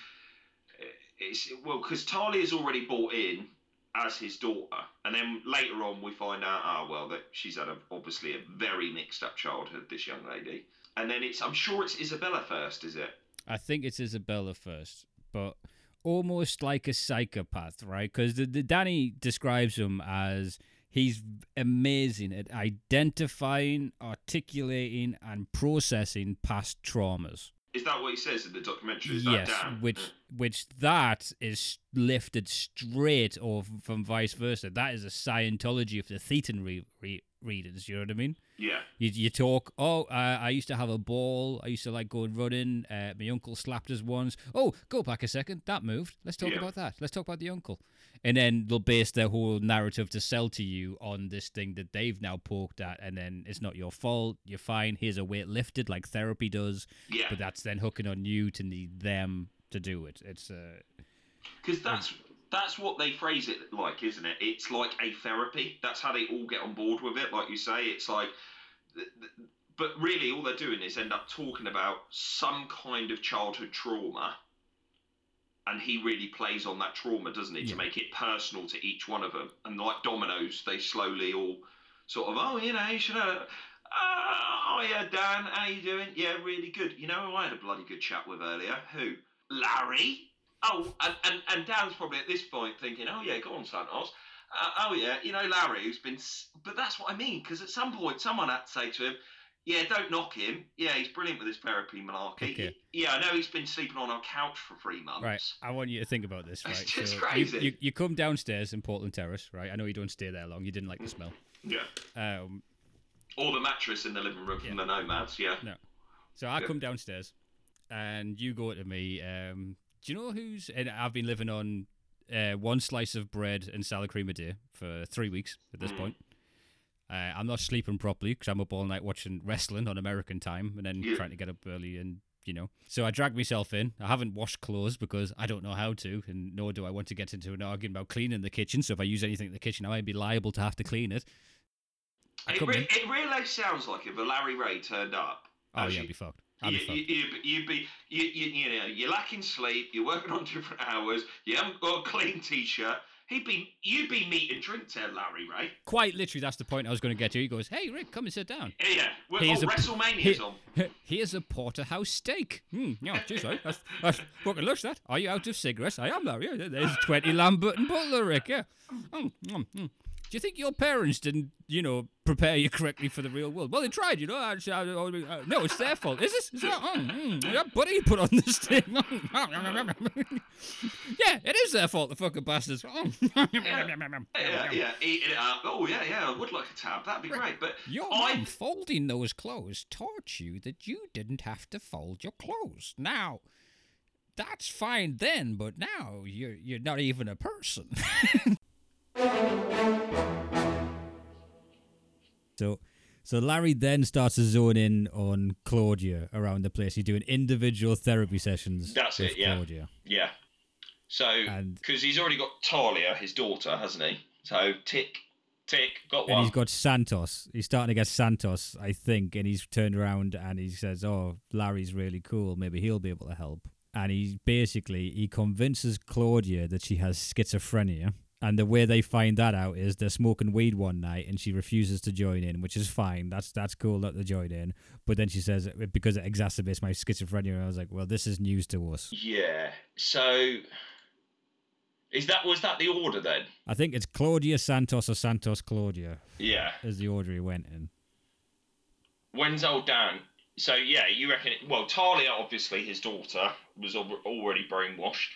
it's well because Talia's already bought in as his daughter, and then later on we find out, ah, well, that she's had a, obviously a very mixed up childhood. This young lady, and then it's. I'm sure it's Isabella first, is it? I think it's Isabella first, but almost like a psychopath, right? Because the, the Danny describes him as he's amazing at identifying, articulating, and processing past traumas. Is that what he says in the documentary? Is that yes, Dan? which which that is lifted straight off from vice versa. That is a Scientology of the Thetan re- re- readers. You know what I mean? Yeah. You, you talk, oh, uh, I used to have a ball. I used to like going running. Uh, my uncle slapped us once. Oh, go back a second. That moved. Let's talk Yeah. about that. Let's talk about the uncle. And then they'll base their whole narrative to sell to you on this thing that they've now poked at. And then it's not your fault. You're fine. Here's a weight lifted like therapy does. Yeah. But that's then hooking on you to need them to do it. It's uh, Because that's that's what they phrase it like, isn't it? It's like a therapy. That's how they all get on board with it. Like you say, it's like, but really, all they're doing is end up talking about some kind of childhood trauma, and he really plays on that trauma, doesn't he, Yeah. to make it personal to each one of them. And like dominoes, they slowly all sort of, oh, you know, you should have. Uh, oh yeah, Dan, how you doing? Yeah, really good. You know, who I had a bloody good chat with earlier. Who? Larry. Oh, and, and, and Dan's probably at this point thinking, oh yeah, go on, Santos. Uh, oh yeah, you know Larry, who's been. s- But that's what I mean, because at some point someone had to say to him, yeah, don't knock him. Yeah, he's brilliant with his therapy malarkey. Okay. Yeah, I know he's been sleeping on our couch for three months. right. I want you to think about this, Right, It's just you- crazy. You, you, come downstairs in Portland Terrace, right? I know you don't stay there long. You didn't like the smell. Yeah. Um, Or the mattress in the living room from Yeah. the Nomads. Yeah. No. So I Yeah. come downstairs, and you go to me. Um, do you know who's? And I've been living on uh, one slice of bread and salad cream a day for three weeks at this Mm. point. Uh, I'm not sleeping properly because I'm up all night watching wrestling on American time, and then Yeah. trying to get up early and. You know, so I drag myself in. I haven't washed clothes because I don't know how to, and nor do I want to get into an argument about cleaning the kitchen. So if I use anything in the kitchen, I might be liable to have to clean it. It, re- it really sounds like if a Larry Ray turned up. Oh yeah, I'd be fucked. I'd you, be fucked. you, you, you'd be, you, you, you know, you're lacking sleep. You're working on different hours. You haven't got a clean t-shirt. He'd be, you'd be meat and drink to Larry Ray. Quite literally, that's the point I was going to get to. He goes, "Hey Rick, come and sit down." Yeah, yeah. Well, Here's oh, a- WrestleMania's He- on. Here's a porterhouse steak. Hmm, yeah, cheers, right? That's, that's fucking lush, that. Are you out of cigarettes? I am, Larry. Yeah, There's 20 Lambert and Butler, Rick, yeah. Mm, mm, mm. Do you think your parents didn't, you know, prepare you correctly for the real world? Well, they tried, you know. I, I, I, no, it's their fault. Is this? Is that? Mm, mm, yeah, buddy put on this thing. yeah, it is their fault, the fucking bastards. Yeah, yeah, eating it up. Oh yeah, yeah. I would like a tab. That'd be great. But Your I- mum folding those clothes taught you that you didn't have to fold your clothes. Now, that's fine then, but now you're you're not even a person. so, so Larry then starts to zone in on Claudia around the place. He's doing individual therapy sessions That's with it, yeah. Claudia. yeah. So because he's already got Talia, his daughter, hasn't he? So tick, tick, got one. And he's got Santos. He's starting to get Santos, I think, and he's turned around and he says, "Oh, Larry's really cool. Maybe he'll be able to help." And he basically he convinces Claudia that she has schizophrenia, And the way they find that out is they're smoking weed one night, and she refuses to join in, which is fine. That's that's cool that they join in. But then she says because it exacerbates my schizophrenia. And I was like, well, this is news to us. Yeah. So is that was that the order then? I think it's Claudia Santos or Santos Claudia Yeah. is the order he went in. When's old Dan? So yeah, you reckon? Well, Talia, obviously, his daughter was already brainwashed.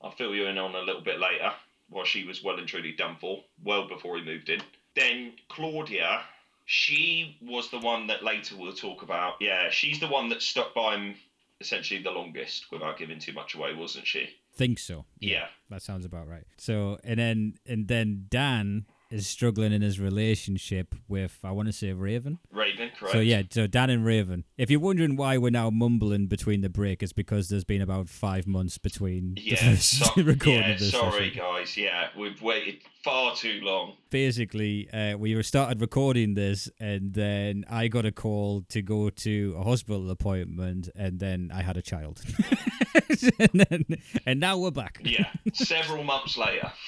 I'll fill you in on a little bit later. While she was well and truly done for, well before he moved in. Then Claudia, she was the one that later we'll talk about. Yeah, she's the one that stuck by him essentially the longest without giving too much away, wasn't she? Think so. Yeah. That sounds about right. So and then and then Dan is struggling in his relationship with I want to say Raven. Raven, correct? So yeah, so Dan and Raven. If you're wondering why we're now mumbling between the break, it's because there's been about five months between the Yeah, so, recording yeah of this sorry session. guys. Yeah, we've waited far too long. Basically, uh, we started recording this, and then I got a call to go to a hospital appointment, and then I had a child, and, then, and now we're back. Yeah, several months later.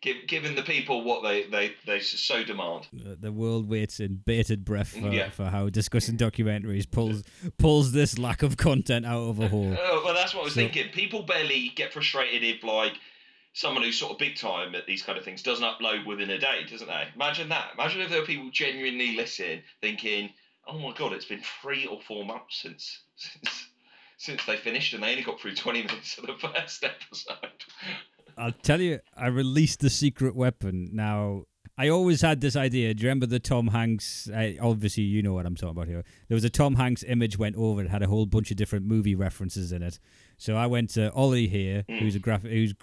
Give, giving the people what they, they, they so demand. Uh, the world waits in bated breath for, Yeah. for how discussing documentaries pulls pulls this lack of content out of a hole. Oh, well, that's what I was So- thinking. People barely get frustrated if, like, someone who's sort of big time at these kind of things doesn't upload within a day, doesn't they? Imagine that. Imagine if there were people genuinely listening, thinking, "Oh my god, it's been three or four months since since since they finished, and they only got through twenty minutes of the first episode." I'll tell you, I released the secret weapon. Now, I always had this idea. Do you remember the Tom Hanks? Obviously, you know what I'm talking about here. There was a Tom Hanks image went over. It had a whole bunch of different movie references in it. So I went to Ollie here, mm. who's a graphic, who's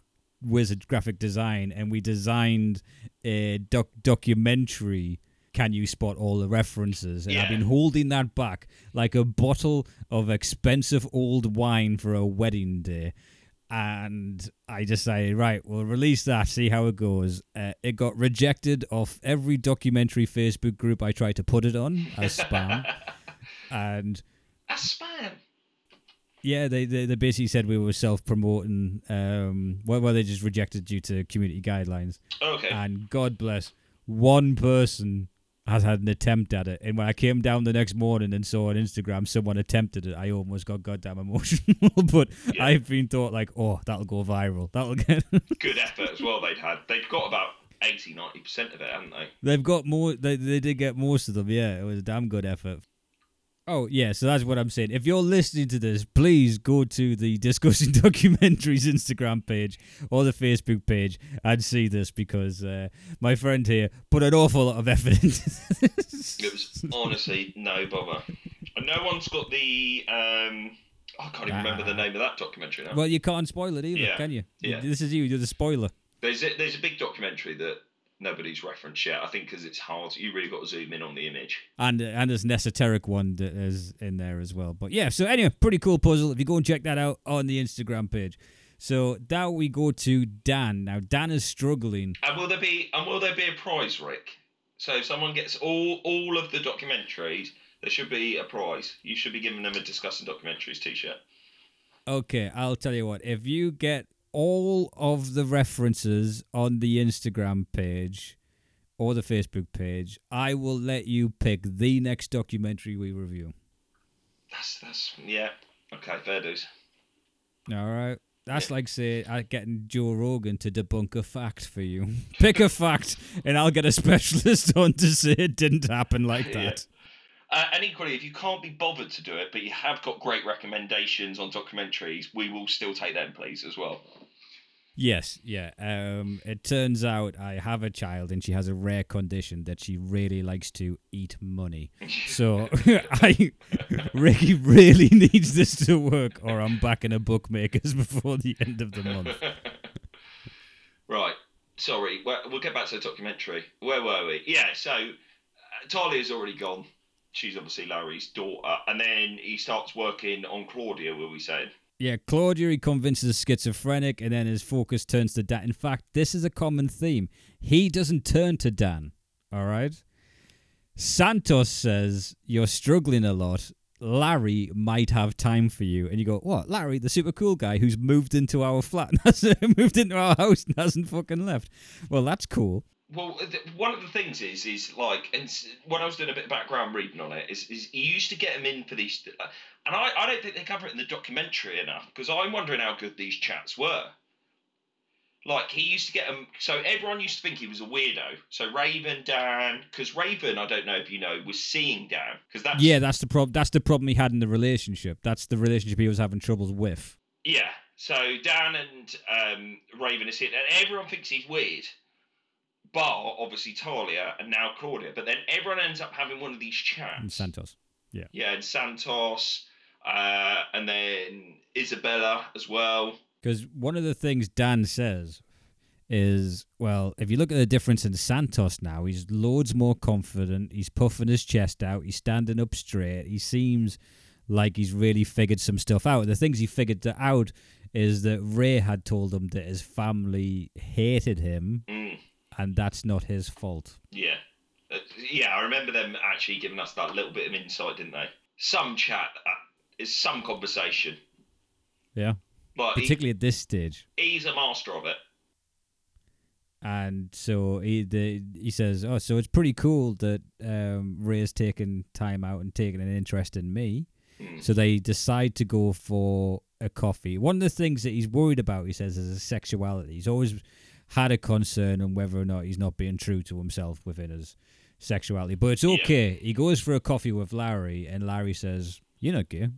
wizard graphic design, and we designed a doc- documentary. Can you spot all the references? And I've been holding that back like a bottle of expensive old wine for a wedding day and I decided, right, we'll release that, see how it goes. Uh, it got rejected off every documentary Facebook group I tried to put it on as spam, and as spam. yeah, they, they they basically said we were self promoting. Um, well, well, they just rejected due to community guidelines. Okay. And God bless, one person has had an attempt at it. And when I came down the next morning and saw on Instagram someone attempted it, I almost got goddamn emotional. but Yeah. I've been thought like, oh, that'll go viral. That'll get. Good effort as well. They'd had. They've got about 80, 90 percent of it, haven't they? They've got more. They they did get most of them. Yeah, it was a damn good effort. Oh yeah, so that's what I'm saying. If you're listening to this, please go to the Discussing Documentaries Instagram page or the Facebook page and see this because uh, my friend here put an awful lot of effort into this. It was honestly no bother. And no one's got the. Um, I can't even remember the Ah. name of that documentary now. Well, you can't spoil it either, Yeah, can you? yeah. This is you. You're the spoiler. There's a, there's a big documentary that nobody's referenced yet. I think because it's hard. You really got to zoom in on the image. And uh, and there's an esoteric one that is in there as well. But yeah, so anyway, pretty cool puzzle. If you go and check that out on the Instagram page. So now we go to Dan. Now Dan is struggling. And will there be and will there be a prize, Rick? So if someone gets all all of the documentaries, there should be a prize. You should be giving them a discussing documentaries T-shirt. Okay, I'll tell you what. If you get all of the references on the Instagram page or the Facebook page, I will let you pick the next documentary we review. That's that's yeah. Okay, fair dues. All right. That's like say uh, getting Joe Rogan to debunk a fact for you. Pick a fact, and I'll get a specialist on to say it didn't happen like Yeah. that. Uh, and equally, if you can't be bothered to do it, but you have got great recommendations on documentaries, we will still take them, please, as well. Yes, yeah. Um, it turns out I have a child, and she has a rare condition that she really likes to eat money. So I, Ricky really needs this to work, or I'm back in a bookmakers before the end of the month. right. Sorry. We'll, get back to the documentary. Where were we? Yeah. So uh, Talia's already gone. She's obviously Larry's daughter, and then he starts working on Claudia. Were we saying? Yeah, Claudia he convinces a schizophrenic, and then his focus turns to Dan. In fact, this is a common theme. He doesn't turn to Dan. All right. Santos says you're struggling a lot. Larry might have time for you. And you go, what? Larry, the super cool guy who's moved into our flat, and hasn't- moved into our house and hasn't fucking left. Well, that's cool. Well, th- one of the things is, is like, and when I was doing a bit of background reading on it, is, is he used to get him in for these, uh, and I, I don't think they cover it in the documentary enough because I'm wondering how good these chats were. Like he used to get them, so everyone used to think he was a weirdo. So Raven, Dan, because Raven, I don't know if you know, was seeing Dan because that's Yeah, that's the problem. That's the problem he had in the relationship. That's the relationship he was having troubles with. Yeah. So Dan and um, Raven is here, and everyone thinks he's weird. Bar obviously Talia and now Claudia, but then everyone ends up having one of these chats. And Santos. Yeah. Yeah, and Santos, uh, and then Isabella as well. Because one of the things Dan says is, well, if you look at the difference in Santos now, he's loads more confident. He's puffing his chest out. He's standing up straight. He seems like he's really figured some stuff out. The things he figured out is that Ray had told him that his family hated him, Mm, and that's not his fault. yeah, uh, yeah. I remember them actually giving us that little bit of insight, didn't they? Some chat uh, is some conversation. Yeah. But he, Particularly at this stage. he's a master of it. And so he the, he says, "Oh, so it's pretty cool that um, Ray's taken time out and taken an interest in me." Mm. So they decide to go for a coffee. One of the things that he's worried about, he says, is his sexuality. He's always had a concern on whether or not he's not being true to himself within his sexuality. But it's Yeah. okay. He goes for a coffee with Larry, and Larry says, "You're not gay.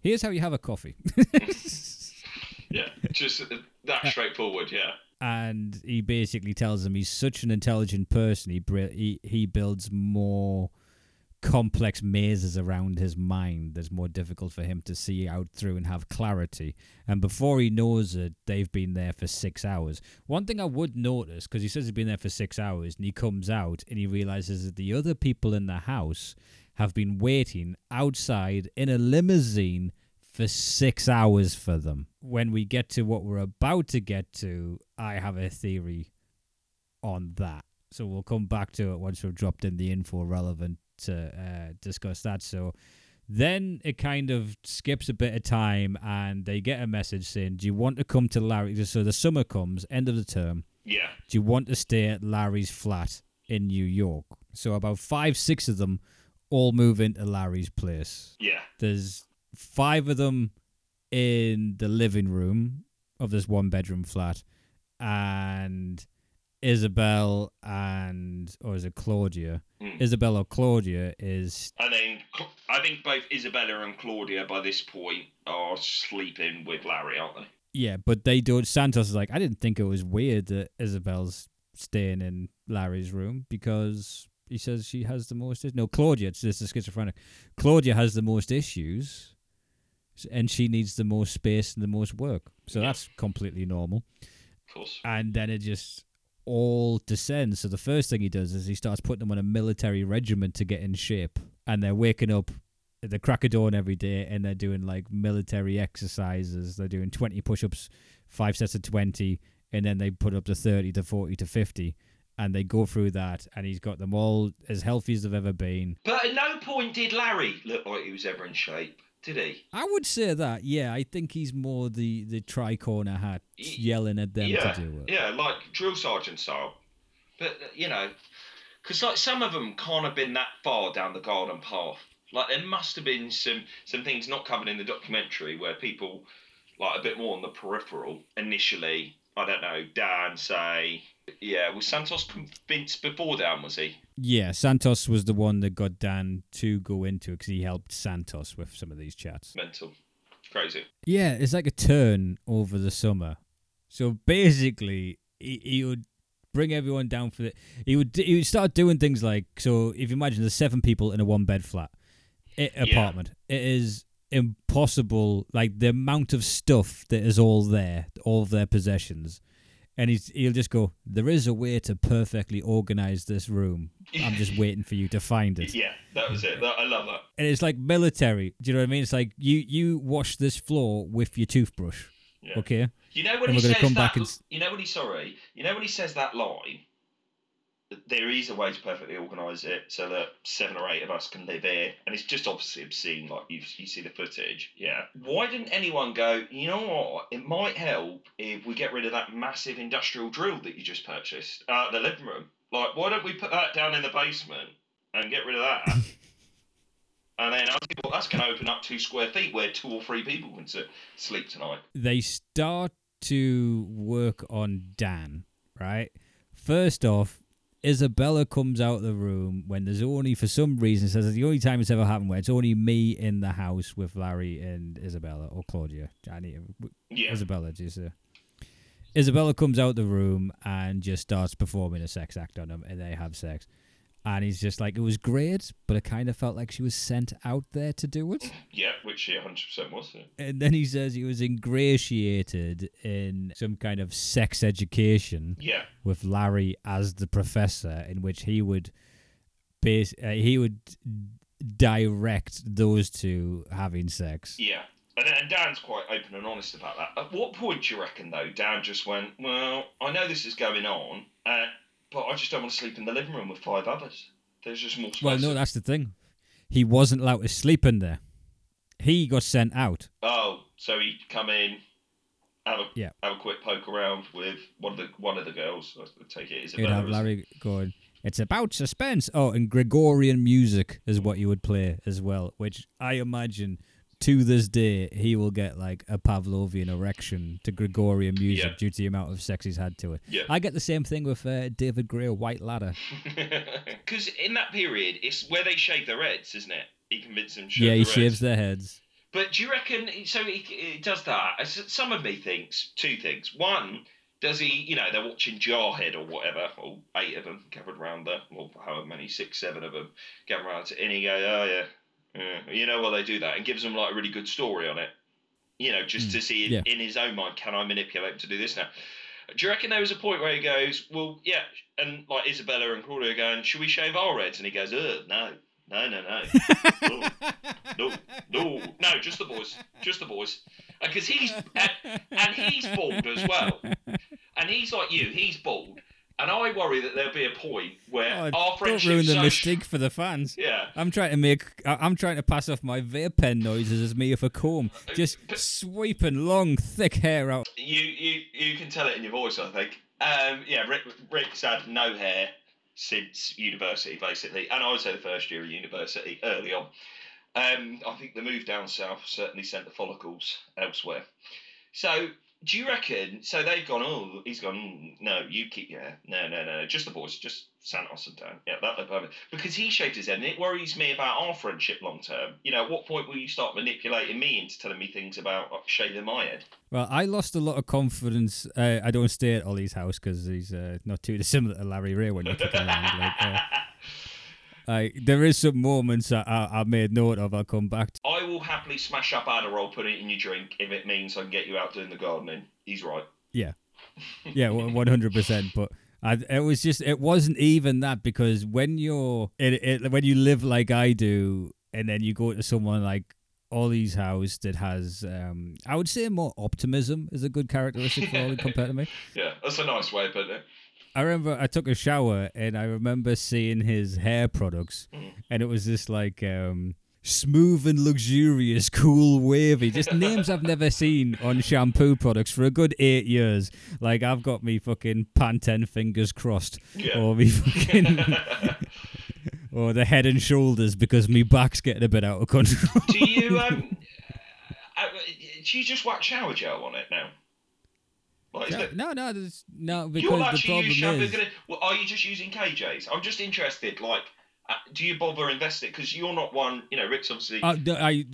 Here's how you have a coffee." Yeah, just uh, that straightforward. Yeah. and he basically tells him he's such an intelligent person. He he he builds more complex mazes around his mind that's more difficult for him to see out through and have clarity. And before he knows it, they've been there for six hours. One thing I would notice because he says he's been there for six hours, and he comes out and he realizes that the other people in the house have been waiting outside in a limousine for six hours for them. When we get to what we're about to get to, I have a theory on that. So we'll come back to it once we've dropped in the info relevant to uh, discuss that. So then it kind of skips a bit of time and they get a message saying, Do you want to come to Larry? So the summer comes, end of the term. Yeah. Do you want to stay at Larry's flat in New York? So about five, six of them all move into Larry's place. Yeah. There's five of them in the living room of this one bedroom flat, and Isabel and or is it Claudia? Mm. Isabel or Claudia is And then I think both Isabella and Claudia by this point are sleeping with Larry, aren't they? yeah, but they don't. Santos is like, I didn't think it was weird that Isabel's staying in Larry's room because he says she has the most. is- No, Claudia. It's just a schizophrenic. Claudia has the most issues, and she needs the most space and the most work. So Yeah. that's completely normal. Of course. and then it just all descend. So the first thing he does is he starts putting them on a military regiment to get in shape, and they're waking up at the crack of dawn every day, and they're doing like military exercises. They're doing twenty push-ups, five sets of twenty, and then they put up to thirty to forty to fifty, and they go through that, and he's got them all as healthy as they've ever been. But at no point did Larry look like he was ever in shape, did he? I would say that, yeah, I think he's more the the tri-corner hat Y- yelling at them yeah, to do it. yeah, like drill sergeant style. But uh, you know, because like some of them can't have been that far down the garden path. Like there must have been some some things not covered in the documentary where people like a bit more on the peripheral initially. I don't know. Dan say, yeah, was Santos convinced before Dan? Was he? Yeah, Santos was the one that got Dan to go into because he helped Santos with some of these chats. Mental, crazy. Yeah, it's like a turn over the summer. So basically, he, he would bring everyone down for the. He would he would start doing things like so. If you imagine there's seven people in a one bed flat i apartment, it is impossible. Like the amount of stuff that is all there, all of their possessions. And he's, he'll just go, There is a way to perfectly organize this room. I'm just waiting for you to find it. Yeah, that was it. That, I love that. and it's like military. Do you know what I mean? It's like you you wash this floor with your toothbrush. Yeah. Okay. You know when And he says come that. back and You know when he sorry. You know when he says that line. There is a way to perfectly organise it so that seven or eight of us can live here, and it's just obviously obscene. Like you, you see the footage, yeah. Why didn't anyone go? You know what? It might help if we get rid of that massive industrial drill that you just purchased out the living room. Like, why don't we put that down in the basement and get rid of that? and then I think, well, that's going to open up two square feet where two or three people can sit, sleep tonight. They start to work on Dan, right? First off, Isabella comes out of the room when there's only, for some reason, says it's the only time it's ever happened where it's only me in the house with Larry and Isabella or Claudia. I need Yeah. Isabella, just uh, Isabella comes out the room and just starts performing a sex act on him, and they have sex. And he's just like, it was great, but it kind of felt like she was sent out there to do it. Yeah, which she 100% was. Yeah. And then he says he was ingratiated in some kind of sex education Yeah. with Larry as the professor, in which he would base uh, he would direct those two having sex. Yeah. And, and Dan's quite open and honest about that. At what point do you reckon, though, Dan just went, Well, I know this is going on, uh, but I just don't want to sleep in the living room with five others. There's just more space. Well, no, that's the thing. He wasn't allowed to sleep in there. He got sent out. Oh, so he'd come in, have a, Yeah. have a quick poke around with one of the one of the girls. I take it He'd have Larry going. It's about suspense. Oh, and Gregorian music is what you would play as well, which I imagine to this day he will get like a Pavlovian erection to Gregorian music Yeah. due to the amount of sex he's had to it. Yeah. I get the same thing with uh, David Gray, White Ladder. Because in that period, it's where they shave their heads, isn't it? He convinced them to yeah, he their shaves heads. their heads. But do you reckon? So he, he does that. Some of me thinks two things. One, does he? You know, they're watching Jarhead or whatever, or eight of them gathered around there, or however many, six, seven of them gathered around, and he goes, "Oh yeah, yeah." You know, well they do that and gives them like a really good story on it. You know, just Mm, to see yeah. in his own mind, can I manipulate him to do this now? Do you reckon there was a point where he goes, "Well, yeah," and like Isabella and Claudia are going, "Should we shave our heads?" And he goes, "Ugh, no, no, no, no." no, no, no, no, just the boys, just the boys, because he's and, and he's bald as well, and he's like you, he's bald, and I worry that there'll be a point where Oh, our don't ruin the so mystique for the fans. yeah, I'm trying to make. I'm trying to pass off my vape pen noises as me with a comb, just sweeping long, thick hair out. you you you can tell it in your voice, I think. Um, yeah, Rick, Rick's had no hair since university, basically, and I would say the first year of university, early on. Um, I think the move down south certainly sent the follicles elsewhere. So, do you reckon? So they've gone. Oh, he's gone. "Mm, no, you keep Yeah. No, no, no, just the boys, just Santos and Dan. Yeah, that look perfect. Because he shaved his head, and it worries me about our friendship long term. You know, at what point will you start manipulating me into telling me things about uh, shaving my head? Well, I lost a lot of confidence. Uh, I don't stay at Ollie's house because he's uh, not too dissimilar to Larry Ray when you're kicking around. Like, uh, I, there is some moments I, I, I made note of. I'll come back to. I will happily smash up Adderall, put it in your drink if it means I can get you out doing the gardening. He's right. Yeah, yeah, one hundred percent. But I, it was just it wasn't even that because when you're it, it when you live like I do, and then you go to someone like Ollie's house that has, um, I would say more optimism is a good characteristic for Ollie compared to me. Yeah, that's a nice way of putting it. I remember I took a shower and I remember seeing his hair products, Mm. and it was this like um, smooth and luxurious, cool, wavy, just names I've never seen on shampoo products for a good eight years. Like I've got me fucking Pantene fingers crossed, Yeah. or me fucking, or the Head and Shoulders because me back's getting a bit out of control. do you um? uh, do you just whack shower gel on it now? No, it, no, no, there's, no, you'll because the problem use is. Gonna, well, are you just using KJ's? I'm just interested. Like, uh, do you bother investing? Because you're not one. You know, Rick's obviously. Uh, I,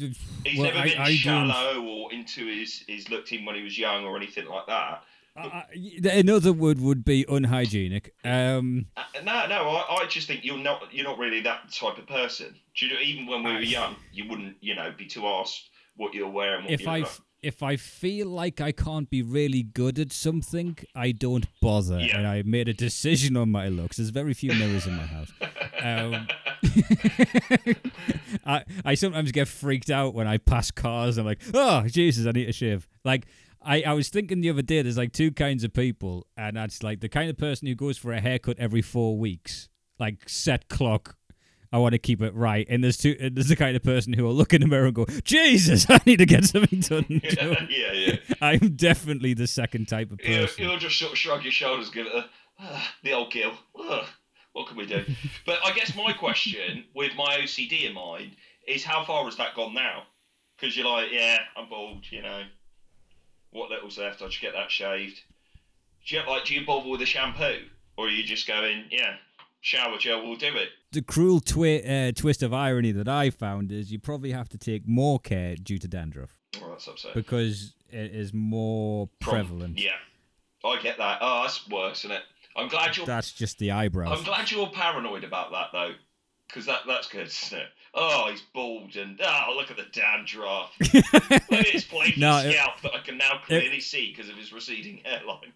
He's well, never I, been I shallow or into his, his looked in when he was young or anything like that. Uh, another word would be unhygienic. Um, Uh, no, no, I, I just think you're not you're not really that type of person. Do you know, even when we were young, you wouldn't you know be too asked what you're wearing. What if you're I like. If I feel like I can't be really good at something, I don't bother, Yeah. and I made a decision on my looks. There's very few mirrors in my house. Um, I I sometimes get freaked out when I pass cars. I'm like, oh Jesus, I need to shave. Like I, I was thinking the other day, there's like two kinds of people, and that's like the kind of person who goes for a haircut every four weeks, like set clock. I want to keep it right, and there's two. There's the kind of person who will look in the mirror and go, "Jesus, I need to get something done." yeah, yeah, yeah. I'm definitely the second type of person. he'll just sort of shrug your shoulders, give it a "Ah, the old gill. Ugh, what can we do? but I guess my question, with my OCD in mind, is how far has that gone now? Because you're like, yeah, I'm bald, you know. What little's left? I should get that shaved. Do you like? Do you bother with a shampoo, or are you just going, yeah, shower gel will do it? the cruel twi- uh, twist of irony that I found is you probably have to take more care due to dandruff Oh, that's upsetting. because it is more From- prevalent. Yeah, I get that. Oh, that's worse, isn't it? I'm glad you're. That's just the eyebrows. I'm glad you're paranoid about that though, because that that's good. Isn't it? Oh, he's bald and oh, look at the dandruff. Look at his flaky No, it- scalp that I can now clearly see because of his receding hairline.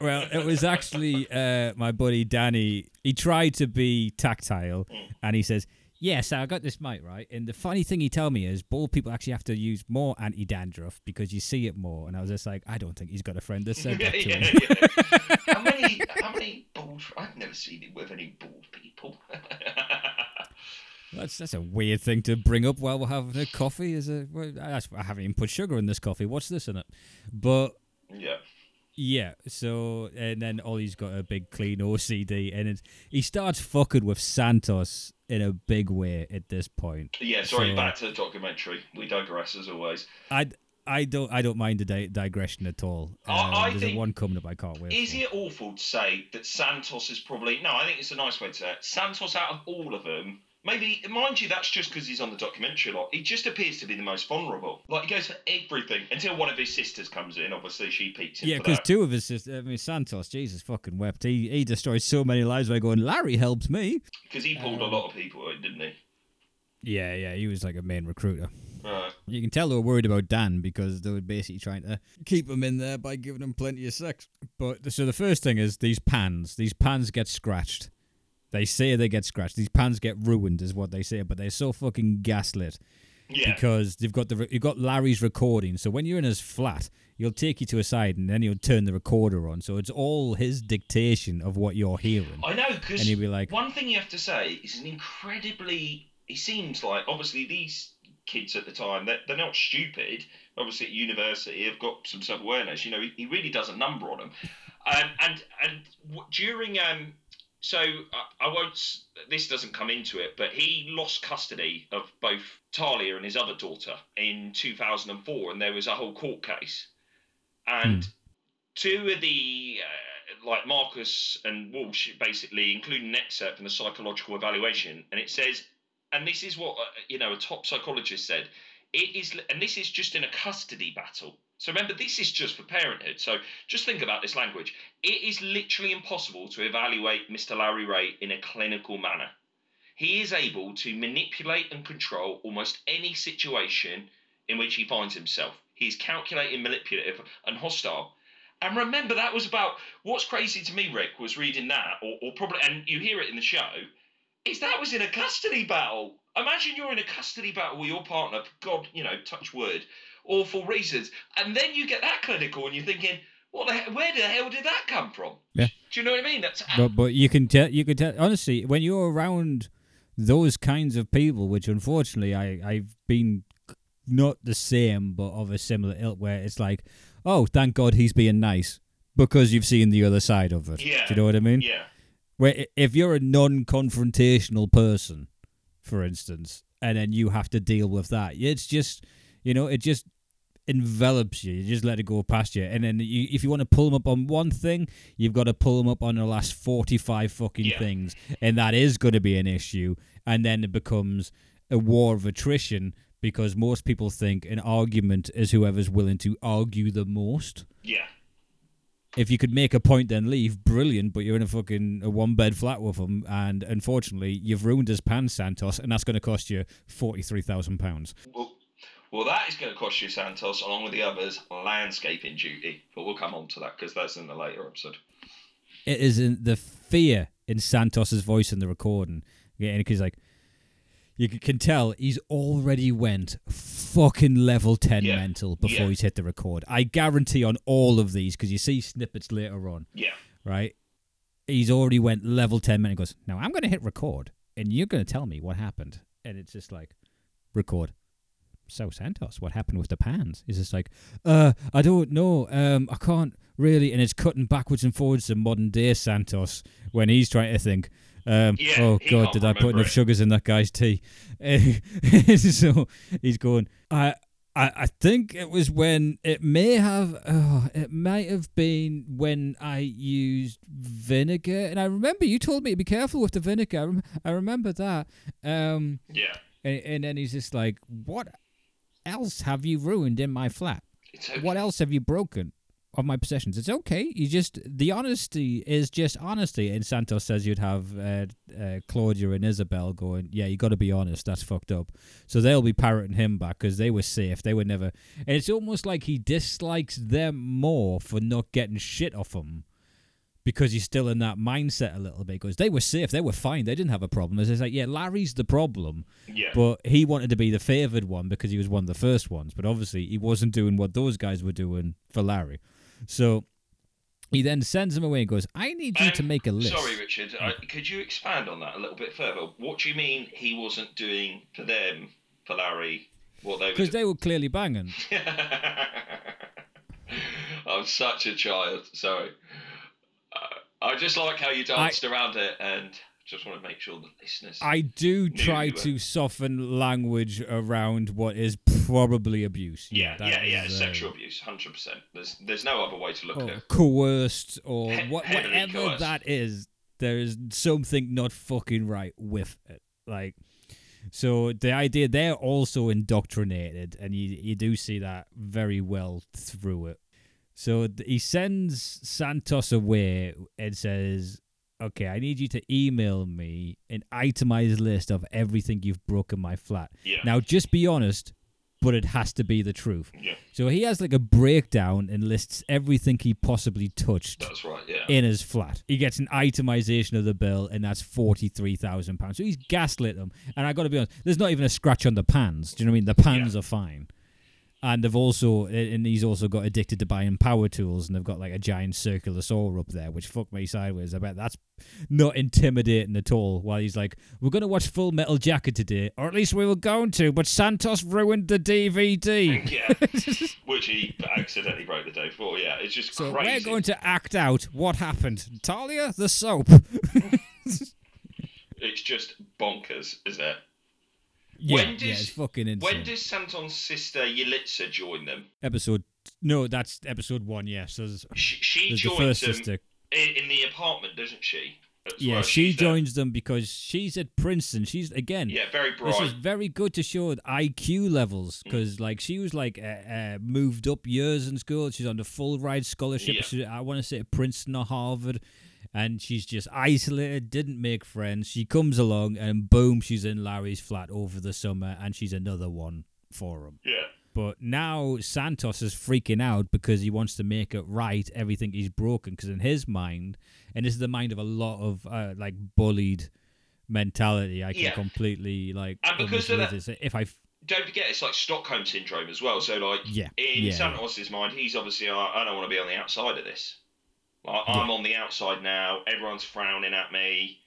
Well, it was actually uh, my buddy Danny. He tried to be tactile, and he says, "Yes, I got this mic right." And the funny thing he told me is, bald people actually have to use more anti-dandruff because you see it more. And I was just like, I don't think he's got a friend that said that to yeah, him. yeah. How many? How many bald? I've never seen it with any bald people. That's that's a weird thing to bring up while we're having a coffee. Is a well, I haven't even put sugar in this coffee. What's this in it? But yeah. Yeah, so and then Ollie's got a big clean OCD, and it's, he starts fucking with Santos in a big way at this point. Yeah. Sorry. So- back to the documentary. We digress as always. I. I don't. I don't mind the di- digression at all. Uh, I- I there's think- a one coming up. I can't wait. Is for. it awful to say that Santos is probably no? I think it's a nice way to say it. Santos out of all of them, maybe mind you, that's just because he's on the documentary a lot. He just appears to be the most vulnerable. Like he goes for everything until one of his sisters comes in. Obviously, she peeks in Yeah, because two of us. Just, I mean, Santos, Jesus fucking wept. He he destroyed so many lives by going. Larry helped me. Because he pulled Um, a lot of people, in, didn't he? Yeah, yeah, he was like a main recruiter. Right. You can tell they were worried about Dan because they were basically trying to keep him in there by giving him plenty of sex. But so the first thing is these pans. These pans get scratched. They say they get scratched. These pans get ruined, is what they say. But they're so fucking gaslit Yeah. because they've got the you've got Larry's recording. So when you're in his flat, he'll take you to a side and then he'll turn the recorder on. So it's all his dictation of what you're hearing. I know because And he'll be like, one thing you have to say is an incredibly. He seems like obviously these kids at the time they're, they're not stupid. Obviously at university have got some self awareness. You know, he, he really does a number on them. Um, and and w- during um, so I, I won't. This doesn't come into it, but he lost custody of both Talia and his other daughter in 2004, and there was a whole court case. And two of the uh, like Marcus and Walsh basically include an excerpt from the psychological evaluation, and it says, and this is what uh, you know a top psychologist said. It is, and this is just in a custody battle. So remember, this is just for parenthood. So just think about this language. It is literally impossible to evaluate Mr. Larry Ray in a clinical manner. He is able to manipulate and control almost any situation in which he finds himself. He's calculating, manipulative, and hostile. And remember, that was about what's crazy to me, Rick, was reading that, or, or probably, and you hear it in the show, is that was in a custody battle. Imagine you're in a custody battle with your partner, God, you know, touch wood, awful reasons, and then you get that clinical, and you're thinking, what the hell, where the hell did that come from? Yeah. Do you know what I mean? That's But but you can tell you can tell honestly when you're around those kinds of people, which unfortunately I I've been not the same but of a similar ilk, where it's like, oh, thank God he's being nice because you've seen the other side of it. Yeah. Do you know what I mean? yeah, Where if you're a non-confrontational person, for instance, and then you have to deal with that, it's just you know it just envelops you. You just let it go past you, and then you, if you want to pull them up on one thing, you've got to pull them up on the last forty-five fucking Yeah. things, and that is going to be an issue. And then it becomes a war of attrition because most people think an argument is whoever's willing to argue the most. yeah. If you could make a point, then leave. Brilliant, but you're in a fucking a one-bed flat with him, and unfortunately, you've ruined his pants, Santos, and that's going to cost you forty-three thousand pounds. Well, well, that is going to cost you, Santos, along with the others, landscaping duty. But we'll come on to that because that's in the later episode. it is in the fear in Santos's voice in the recording. Yeah, because like you can tell he's already went fucking level 10 Yeah. mental before Yeah. he's hit the record. I guarantee on all of these, because you see snippets later on, Yeah. right? He's already went level 10 minutes. Goes, now I'm going to hit record and you're going to tell me what happened. And it's just like, record. So Santos, what happened with the pans? He's just like, uh, I don't know. Um, I can't really. And it's cutting backwards and forwards to modern day Santos when he's trying to think, um, Yeah, oh God, did I put enough it. sugars in that guy's tea? so he's going, I, I, I think it was when it may have, oh, it might have been when I used vinegar. And I remember you told me to be careful with the vinegar. I, rem- I remember that. Um, Yeah. and, and then he's just like, what else have you ruined in my flat? Okay. What else have you broken of my possessions? It's okay. You just the honesty is just honesty. And Santos says you'd have uh, uh, Claudia and Isabel going, yeah, you got to be honest. That's fucked up. So they'll be parroting him back because they were safe. They were never. And it's almost like he dislikes them more for not getting shit off him. Because he's still in that mindset a little bit. Because they were safe, they were fine, they didn't have a problem. As it's like, yeah, Larry's the problem, Yeah. but he wanted to be the favoured one because he was one of the first ones. But obviously, he wasn't doing what those guys were doing for Larry. So he then sends him away and goes, I need you to Um, make a list. Sorry, Richard. I, could you expand on that a little bit further? What do you mean he wasn't doing for them, for Larry, what they were Because they were clearly banging. I'm such a child. Sorry. Uh, I just like how you danced around it, and just want to make sure the listeners. I do try you were- to soften language around what is probably abuse. yeah, that yeah, yeah. is, uh, Sexual abuse, hundred percent. There's, there's no other way to look at it. coerced or He- what, whatever coerced. that is there is something not fucking right with it like so the idea they're also indoctrinated and you you do see that very well through it so he sends santos away and says okay i need you to email me an itemized list of everything you've broken my flat Yeah. now just be honest but it has to be the truth Yeah, so he has like a breakdown and lists everything he possibly touched that's right. Yeah. in his flat. He gets an itemization of the bill, and that's forty three thousand pounds. So he's gaslit them. And I got to be honest, there's not even a scratch on the pans. Do you know what I mean? The pans are fine. And they've also, and he's also got addicted to buying power tools, and they've got like a giant circular saw up there, which fuck me sideways. I bet that's not intimidating at all. While he's like, "We're gonna watch Full Metal Jacket today, or at least we were going to," but Santos ruined the DVD. yeah. Which he accidentally broke the day before. Yeah, it's just So crazy. we're going to act out what happened. Talia, the soap. It's just bonkers, isn't it? Yeah, When yeah, does- it's fucking insane. When does Santon's sister Yalitza join them? episode? No, that's episode one. Yes, there's, She, she there's the joins first them sister. in, the apartment, doesn't she? As Yeah, she she's there. joins them because she's at Princeton. She's again. Yeah, very bright. This is very good to show IQ levels Mm. because, like, she was like uh, uh, moved up years in school. She's on the full ride scholarship. Yeah. She- I want to say at Princeton or Harvard, and she's just isolated, didn't make friends. She comes along, and boom, she's in Larry's flat over the summer, and she's another one for him. yeah, But now Santos is freaking out because he wants to make it right, everything he's broken. Because in his mind, and this is the mind of a lot of uh, like bullied mentality, I can Yeah. completely like. And because of that- this. if I, f- don't forget it's like Stockholm syndrome as well. So like yeah, in yeah, Santos's mind, he's obviously I, I don't want to be on the outside of this. Like, I'm on the outside now. Everyone's frowning at me.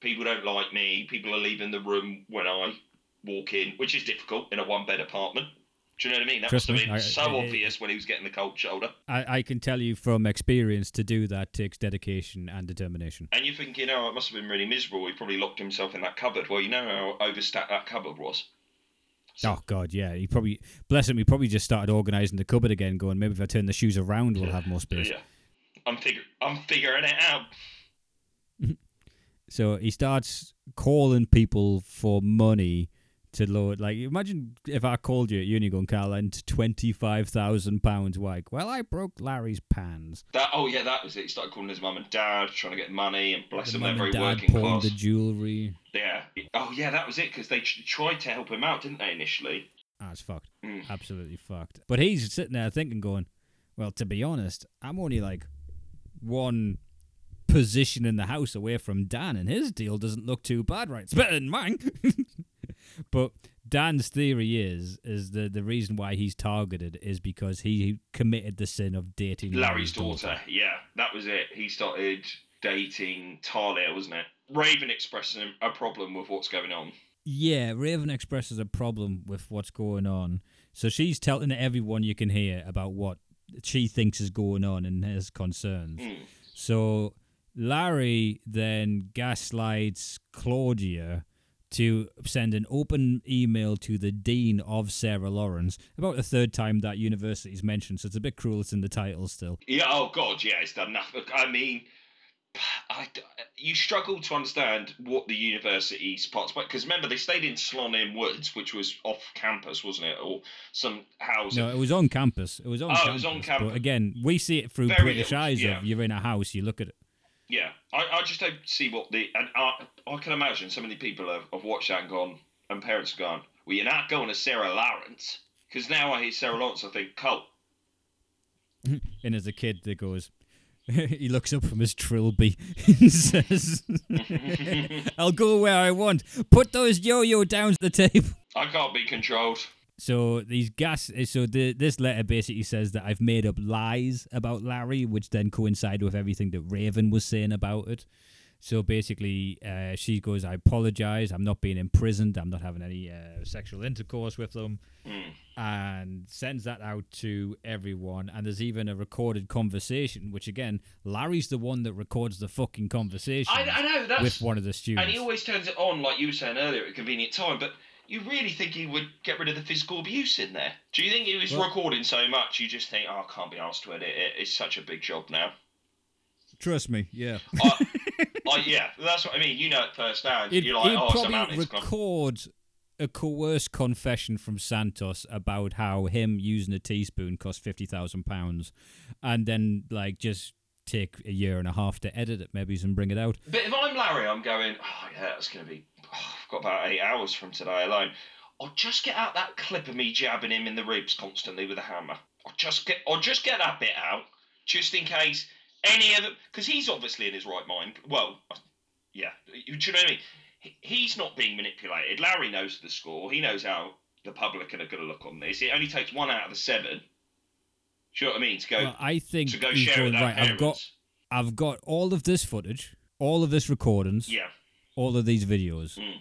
People don't like me. People are leaving the room when I walk in, which is difficult in a one bed apartment. Do you know what I mean? That Trust must have been I- so I- obvious when he was getting the cold shoulder. I, I can tell you from experience to do that takes dedication and determination. And you're thinking, oh, it must have been really miserable. He probably locked himself in that cupboard. Well, you know how overstacked that cupboard was. Oh God, yeah. He probably bless him. He probably just started organizing the cupboard again, going maybe if I turn the shoes around, we'll have more space. Yeah, I'm figure I'm figuring it out. So he starts calling people for money to load. Like, imagine if I called you at uni going, Carl, and twenty-five thousand pounds. Like, well, I broke Larry's pans. That oh yeah, that was it. He started calling his mum and dad, trying to get money, and bless The them, they're very dad working class. the jewelry. Yeah. Oh yeah, that was it because they tr- tried to help him out, didn't they initially? Ah, it's fucked. Mm. Absolutely fucked. But he's sitting there thinking, going, well, to be honest, I'm only like one position in the house away from Dan, and his deal doesn't look too bad, right? It's better than mine. but Dan's theory is is the the reason why he's targeted is because he committed the sin of dating Larry's daughter. Yeah, that was it. He started dating Talia, wasn't it? Raven expressing a problem with what's going on. Yeah, Raven expresses a problem with what's going on. So she's telling everyone you can hear about what she thinks is going on and has concerns. Mm. So Larry then gaslights Claudia to send an open email to the dean of Sarah Lawrence about the third time that university is mentioned. So it's a bit cruel. It's in the title still. Yeah. Oh God. Yeah. It's done nothing. I mean, I, you struggle to understand what the university's parts, because remember they stayed in Slonim Woods, which was off campus, wasn't it, or some housing? No, it was on campus. It was on. Oh, campus, it was on campus. But again, we see it through Very British little, eyes. yeah. Of you're in a house, you look at it. Yeah, I, I just don't see what the and I, I can imagine so many people have, have watched that and gone, and parents have gone, well, you're not going to Sarah Lawrence because now I hear Sarah Lawrence, I think cult. And as a kid, that goes. he looks up from his trilby and says, "I'll go where I want. Put those yo-yo down to the table." I can't be controlled. So these gas. So the, this letter basically says that I've made up lies about Larry, which then coincide with everything that Raven was saying about it. So basically, uh, she goes, "I apologize. I'm not being imprisoned. I'm not having any uh, sexual intercourse with them," Mm. and sends that out to everyone. And there's even a recorded conversation, which again, Larry's the one that records the fucking conversation I, I know that's with one of the students. and he always turns it on like you were saying earlier at a convenient time, but. You really think he would get rid of the physical abuse in there? Do you think he was Well- recording so much you just think, oh, I can't be asked to edit it? It's such a big job now. Trust me, yeah. I, I, yeah, that's what I mean. You know it firsthand. You're like, oh, probably record a coerced confession from Santos about how him using a teaspoon cost fifty thousand pounds, and then like just take a year and a half to edit it, maybe, and bring it out. But if I'm Larry, I'm going, oh, yeah, that's going to be, oh, I've got about eight hours from today alone. I'll just get out that clip of me jabbing him in the ribs constantly with a hammer. I'll just get, I'll just get that bit out, just in case any of them, because he's obviously in his right mind. Well, yeah, do you know what I mean? He- He's not being manipulated. Larry knows the score. He knows how the public are going to look on this. It only takes one out of the seven. Do you know what I mean? To go Well, I think to go share going, right. I've got. I've got all of this footage, all of this recordings, Yeah. all of these videos. Mm.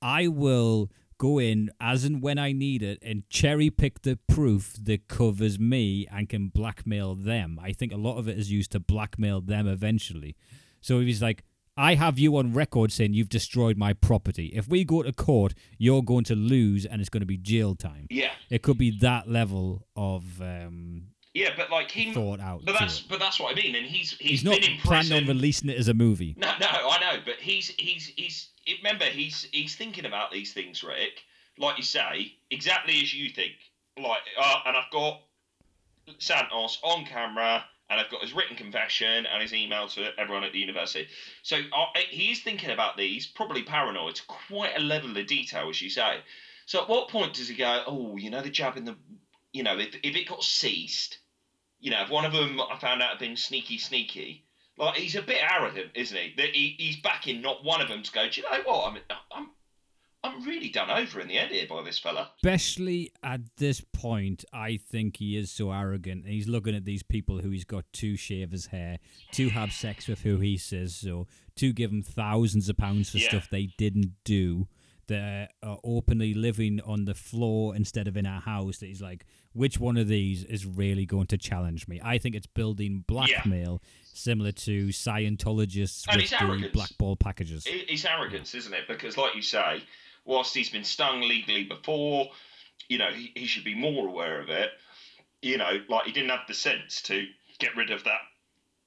I will go in as and when I need it and cherry pick the proof that covers me and can blackmail them. I think a lot of it is used to blackmail them eventually. So if he's like, I have you on record saying you've destroyed my property. If we go to court, you're going to lose and it's going to be jail time. Yeah. It could be that level of um, Yeah, but like he. thought out. But that's it. but that's what I mean, and he's he's, He's not been in planning on releasing it as a movie. No, no, I know, but he's he's he's remember he's he's thinking about these things, Rick. Like you say, exactly as you think. Like, uh, and I've got Santos on camera, and I've got his written confession and his email to everyone at the university. So uh, he's thinking about these, probably paranoid, to quite a level of detail, as you say. So at what point does he go, oh, you know, the jab in the, you know, if if it got ceased, you know, if one of them I found out had been sneaky, sneaky, like he's a bit arrogant, isn't he? That he, he's backing not one of them to go. Do you know what? I'm I'm I'm really done over in the end here by this fella. Especially at this point, I think he is so arrogant. He's looking at these people who he's got to shave his hair, to have sex with who he says so, to give him thousands of pounds for Yeah. stuff they didn't do, that are openly living on the floor instead of in a house. That he's like, which one of these is really going to challenge me? I think it's building blackmail, similar to Scientologists And with the arrogance. blackball packages. It's arrogance, isn't it? Because, like you say, whilst he's been stung legally before, you know, he, he should be more aware of it. You know, like he didn't have the sense to get rid of that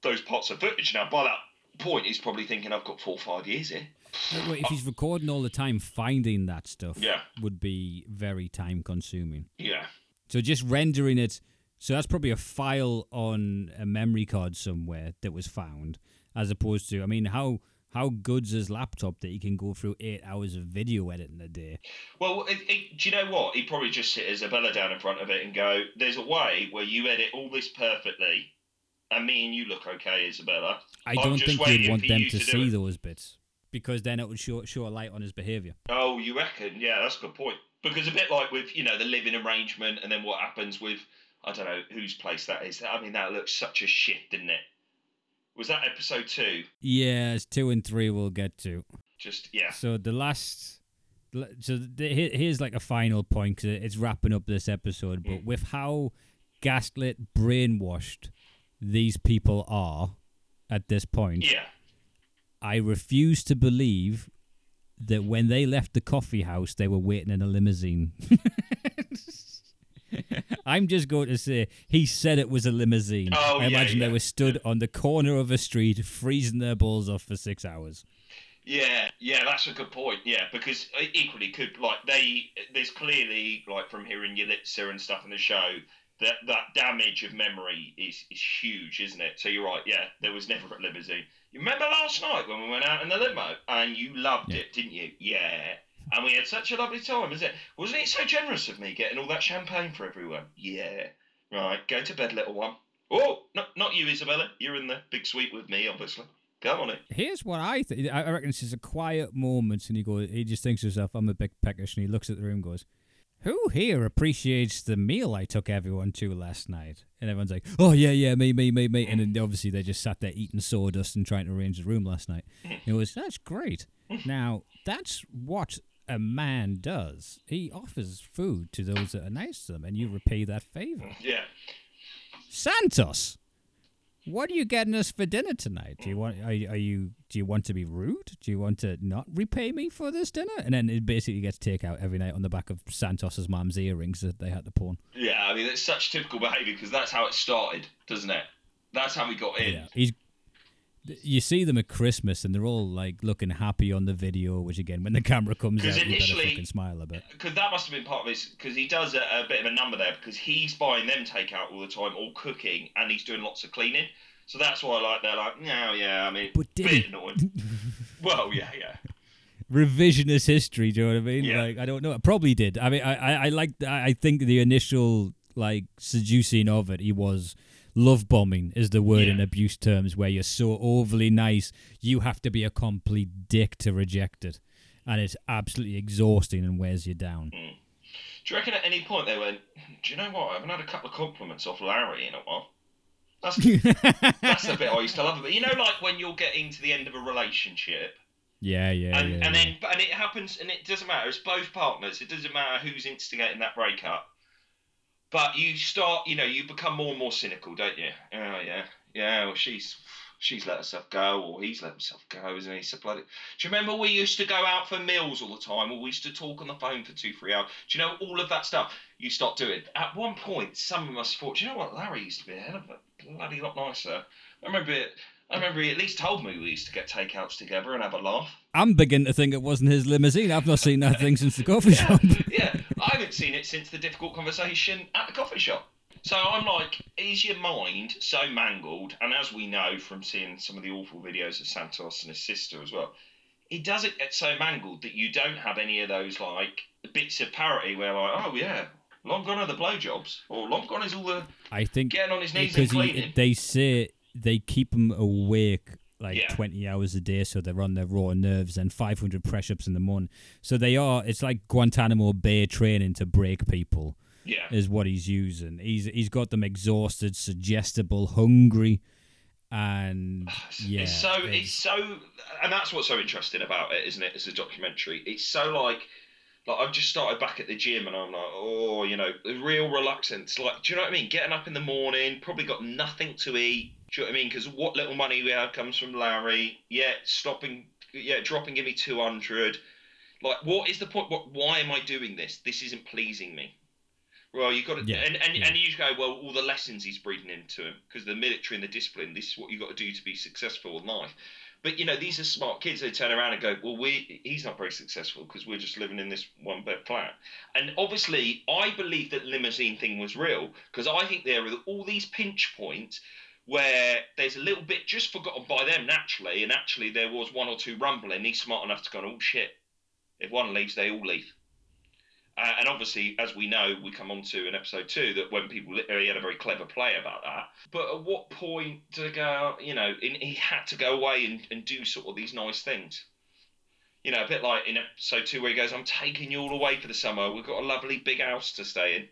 those parts of footage. Now, by that point, he's probably thinking, "I've got four or five years here." Wait, if oh. he's recording all the time, finding that stuff Yeah. would be very time consuming. Yeah, So just rendering it, so that's probably a file on a memory card somewhere that was found, as opposed to, I mean, how how good's his laptop that he can go through eight hours of video editing a day? Well, it, it, do you know what? He'd probably just sit Isabella down in front of it and go, "There's a way where you edit all this perfectly, and me and you look okay, Isabella." I I'm don't think he'd want them to to see those bits because then it would show show a light on his behaviour. Oh, you reckon? Yeah, that's a good point. Because a bit like with you know the living arrangement, and then what happens with I don't know whose place that is. I mean, that looks such a shift, didn't it? Was that episode two? Yeah, it's two and three we'll get to. Just yeah. So the last, so the, here's like a final point because it's wrapping up this episode. But Mm. with how gaslit, brainwashed these people are at this point, Yeah. I refuse to believe that when they left the coffee house, they were waiting in a limousine. I'm just going to say he said it was a limousine. Oh, I yeah, imagine yeah, they were stood on the corner of a street, freezing their balls off for six hours. Yeah, yeah, that's a good point. Yeah, because uh, equally could like they there's clearly like from hearing Yalitza and stuff in the show that that damage of memory is is huge, isn't it? So you're right. Yeah, there was never a limousine. You remember last night when we went out in the limo and you loved Yeah. it, didn't you? Yeah. And we had such a lovely time, isn't it? Wasn't it so generous of me getting all that champagne for everyone? Yeah. Right, go to bed, little one. Oh, not not you, Isabella. You're in the big suite with me, obviously. Come on it. Here's what I think. I reckon it's just a quiet moment, and he goes. He just thinks to himself, "I'm a bit peckish," and he looks at the room, and goes, "Who here appreciates the meal I took everyone to last night?" And everyone's like, "Oh yeah, yeah, me, me, me, me." And then obviously they just sat there eating sawdust and trying to arrange the room last night. It was that's great. Now that's what a man does. He offers food to those that are nice to them, and you repay that favor. Yeah. Santos, what are you getting us for dinner tonight? Do you want are, you- are you do you want to be rude? Do you want to not repay me for this dinner? And then it basically gets takeout every night on the back of Santos's mum's earrings that they had to pawn. Yeah, I mean, it's such typical behaviour because that's how it started, doesn't it? That's how we got in. Yeah, he's. You see them at Christmas and they're all like looking happy on the video, which again, when the camera comes out, you better fucking smile a bit. Because that must have been part of his. Because he does a, a bit of a number there because he's buying them takeout all the time, all cooking, and he's doing lots of cleaning. So that's why, like, they're like, no, yeah, I mean, But did bit he? annoying. well, yeah, yeah. revisionist history. Do you know what I mean? Yeah. Like I don't know. I probably did. I mean, I I, I like. I think the initial like seducing of it, he was love bombing is the word in abuse terms, where you're so overly nice, you have to be a complete dick to reject it, and it's absolutely exhausting and wears you down. Hmm. Do you reckon at any point they went, do you know what? I haven't had a couple of compliments off Larry in a while. That's, that's the bit I used to love about it. You know, like when you're getting to the end of a relationship yeah, yeah, and, yeah. and yeah. then and it happens and it doesn't matter it's both partners it doesn't matter who's instigating that breakup but you start you know you become more and more cynical don't you? Oh yeah. Yeah well she's she's let herself go or he's let himself go isn't he? So bloody do you remember we used to go out for meals all the time or we used to talk on the phone for two three hours? Do you know all of that stuff? You start doing. At one point some of us thought do you know what larry used to be? A hell of a bloody lot nicer. I remember it I remember he at least told me we used to get takeouts together and have a laugh. I'm beginning to think it wasn't his limousine. I've not seen that thing since the coffee Yeah, shop. yeah. I haven't seen it since the difficult conversation at the coffee shop. So I'm like, is your mind so mangled? And as we know from seeing some of the awful videos of Santos and his sister as well, it doesn't get so mangled that you don't have any of those like bits of parity where like, oh yeah, long gone are the blowjobs, or long gone is all the I think getting on his knees and because he, cleaning. they say they keep them awake like Yeah. 20 hours a day so they're on their raw nerves and 500 press-ups in the morning so they are it's like guantanamo bay training to break people yeah, is what he's using he's he's got them exhausted suggestible hungry and yeah It's so it's so, and that's what's so interesting about it, isn't it? As a documentary, it's so like, like I've just started back at the gym, and I'm like, oh, you know, real reluctance. Like, do you know what I mean? Getting up in the morning, probably got nothing to eat. Do you know what I mean? Because what little money we have comes from Larry. Yeah, stopping, yeah, dropping, give me two hundred. Like, what is the point? What? Why am I doing this? This isn't pleasing me. Well, you've got to, Yeah, and and, yeah. and you go, well, all the lessons he's breeding into him because the military and the discipline. This is what you've got to do to be successful in life. But you know, these are smart kids. They turn around and go, well, we he's not very successful because we're just living in this one bed flat. And obviously, I believe that limousine thing was real because I think there are all these pinch points where there's a little bit just forgotten by them naturally, and actually there was one or two rumbling. He's smart enough to go, oh shit, if one leaves, they all leave. Uh, and obviously, as we know, we come on to in episode two that when people he had a very clever play about that. But at what point they go? You know, in, he had to go away and, and do sort of these nice things. You know, a bit like in episode two where he goes, "I'm taking you all away for the summer. We've got a lovely big house to stay in."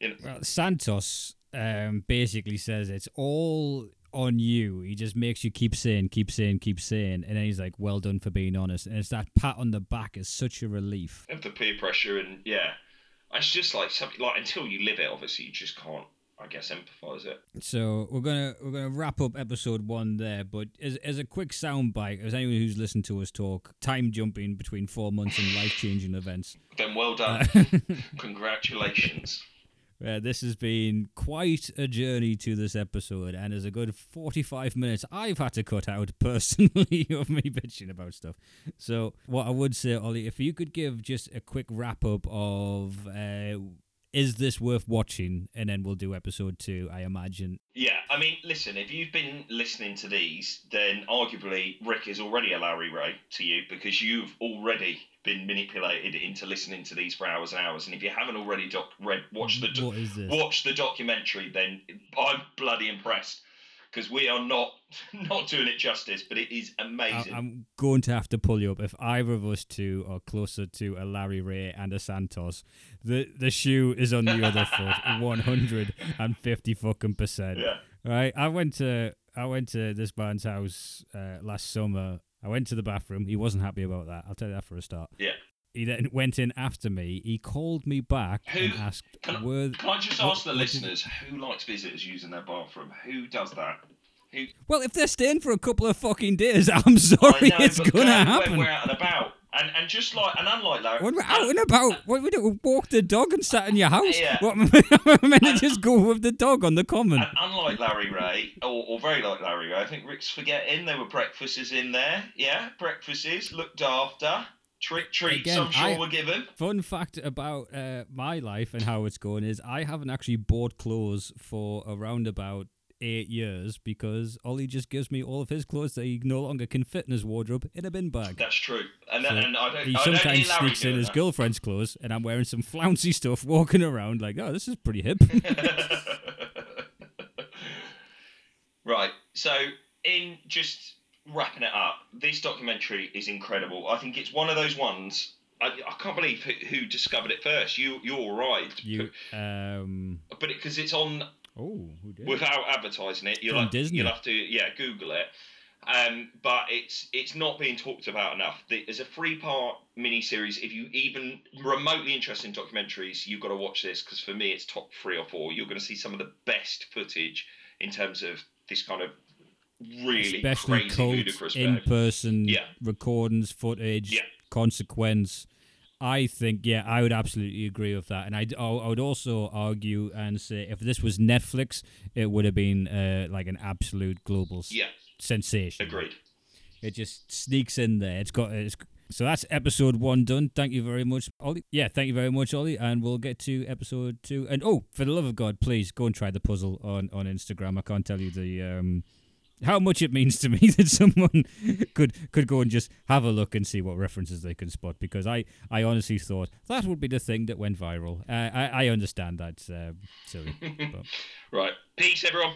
You know, Well, Santos um, basically says it's all on you. He just makes you keep saying, keep saying, keep saying, and then he's like, "Well done for being honest." And it's that pat on the back is such a relief. of the peer pressure and yeah, it's just like something like until you live it, obviously you just can't, I guess, empathise it. So we're gonna we're gonna wrap up episode one there, but as as a quick soundbite, as anyone who's listened to us talk, time jumping between four months and life changing events. Then well done, congratulations. Uh, this has been quite a journey to this episode, and there's a good 45 minutes I've had to cut out personally of me bitching about stuff. So, what I would say, Ollie, if you could give just a quick wrap up of uh, is this worth watching, and then we'll do episode two, I imagine. Yeah, I mean, listen, if you've been listening to these, then arguably Rick is already a Larry Ray to you because you've already been manipulated into listening to these for hours and hours. And if you haven't already doc- read, watch the do- What is this? watch the documentary, then I'm bloody impressed because we are not not doing it justice, but it is I- amazing. I'm going to have to pull you up. If either of us two are closer to a Larry Ray and a Santos, the the shoe is on the other foot, one hundred and fifty fucking percent. yeah, Right? I went to I went to this man's house uh, last summer. I went to the bathroom. He wasn't happy about that. I'll tell you that for a start. yeah. He then went in after me. He called me back and asked, Can I- "Were Can I just What- ask the listeners who likes visitors using their bathroom? Who does that? Who? well, if they're staying for a couple of fucking days, I'm sorry, know, it's gonna happen." When we're out and about, and and just like and unlike Larry, When we're out and about, what we do? Walk the dog and sat in your house. Yeah. What I meant to just go with the dog on the common? And unlike Larry Ray, or, or very like Larry Ray, I think Rick's forgetting there were breakfasts in there. Yeah, breakfasts looked after. Treat, treats, Again, I'm sure I- were given. Fun fact about uh, my life and how it's going is I haven't actually bought clothes for around about eight years because Ollie just gives me all of his clothes that he no longer can fit in his wardrobe in a bin bag. That's true. And, So and I don't. He I don't sometimes hear sneaks in his that. girlfriend's clothes, and I'm wearing some flouncy stuff, walking around like, oh, this is pretty hip. right. So, in just wrapping it up, this documentary is incredible. I think it's one of those ones. I, I can't believe who, who discovered it first. You, you're right. you, um, but because it's on oh, who did? without advertising it, you'll From have, Disney. you'll have to yeah Google it. Um, but it's it's not being talked about enough. There's a three part mini series. If you even remotely interested in documentaries, you've got to watch this because for me it's top three or four. You're going to see some of the best footage in terms of this kind of really especially crazy ludicrous in person Yeah. recordings, footage, Yeah. consequence. I think, yeah, I would absolutely agree with that, and I'd, I would also argue and say if this was Netflix, it would have been uh, like an absolute global Yeah, sensation. agreed. It just sneaks in there. It's got it's, so that's episode one done. Thank you very much, Ollie. Yeah, thank you very much, Ollie. And we'll get to episode two. And oh, for the love of God, please go and try the puzzle on on Instagram. I can't tell you the um how much it means to me that someone could could go and just have a look and see what references they can spot. Because I I honestly thought that would be the thing that went viral. Uh, I I understand that's uh, silly. Right, peace everyone.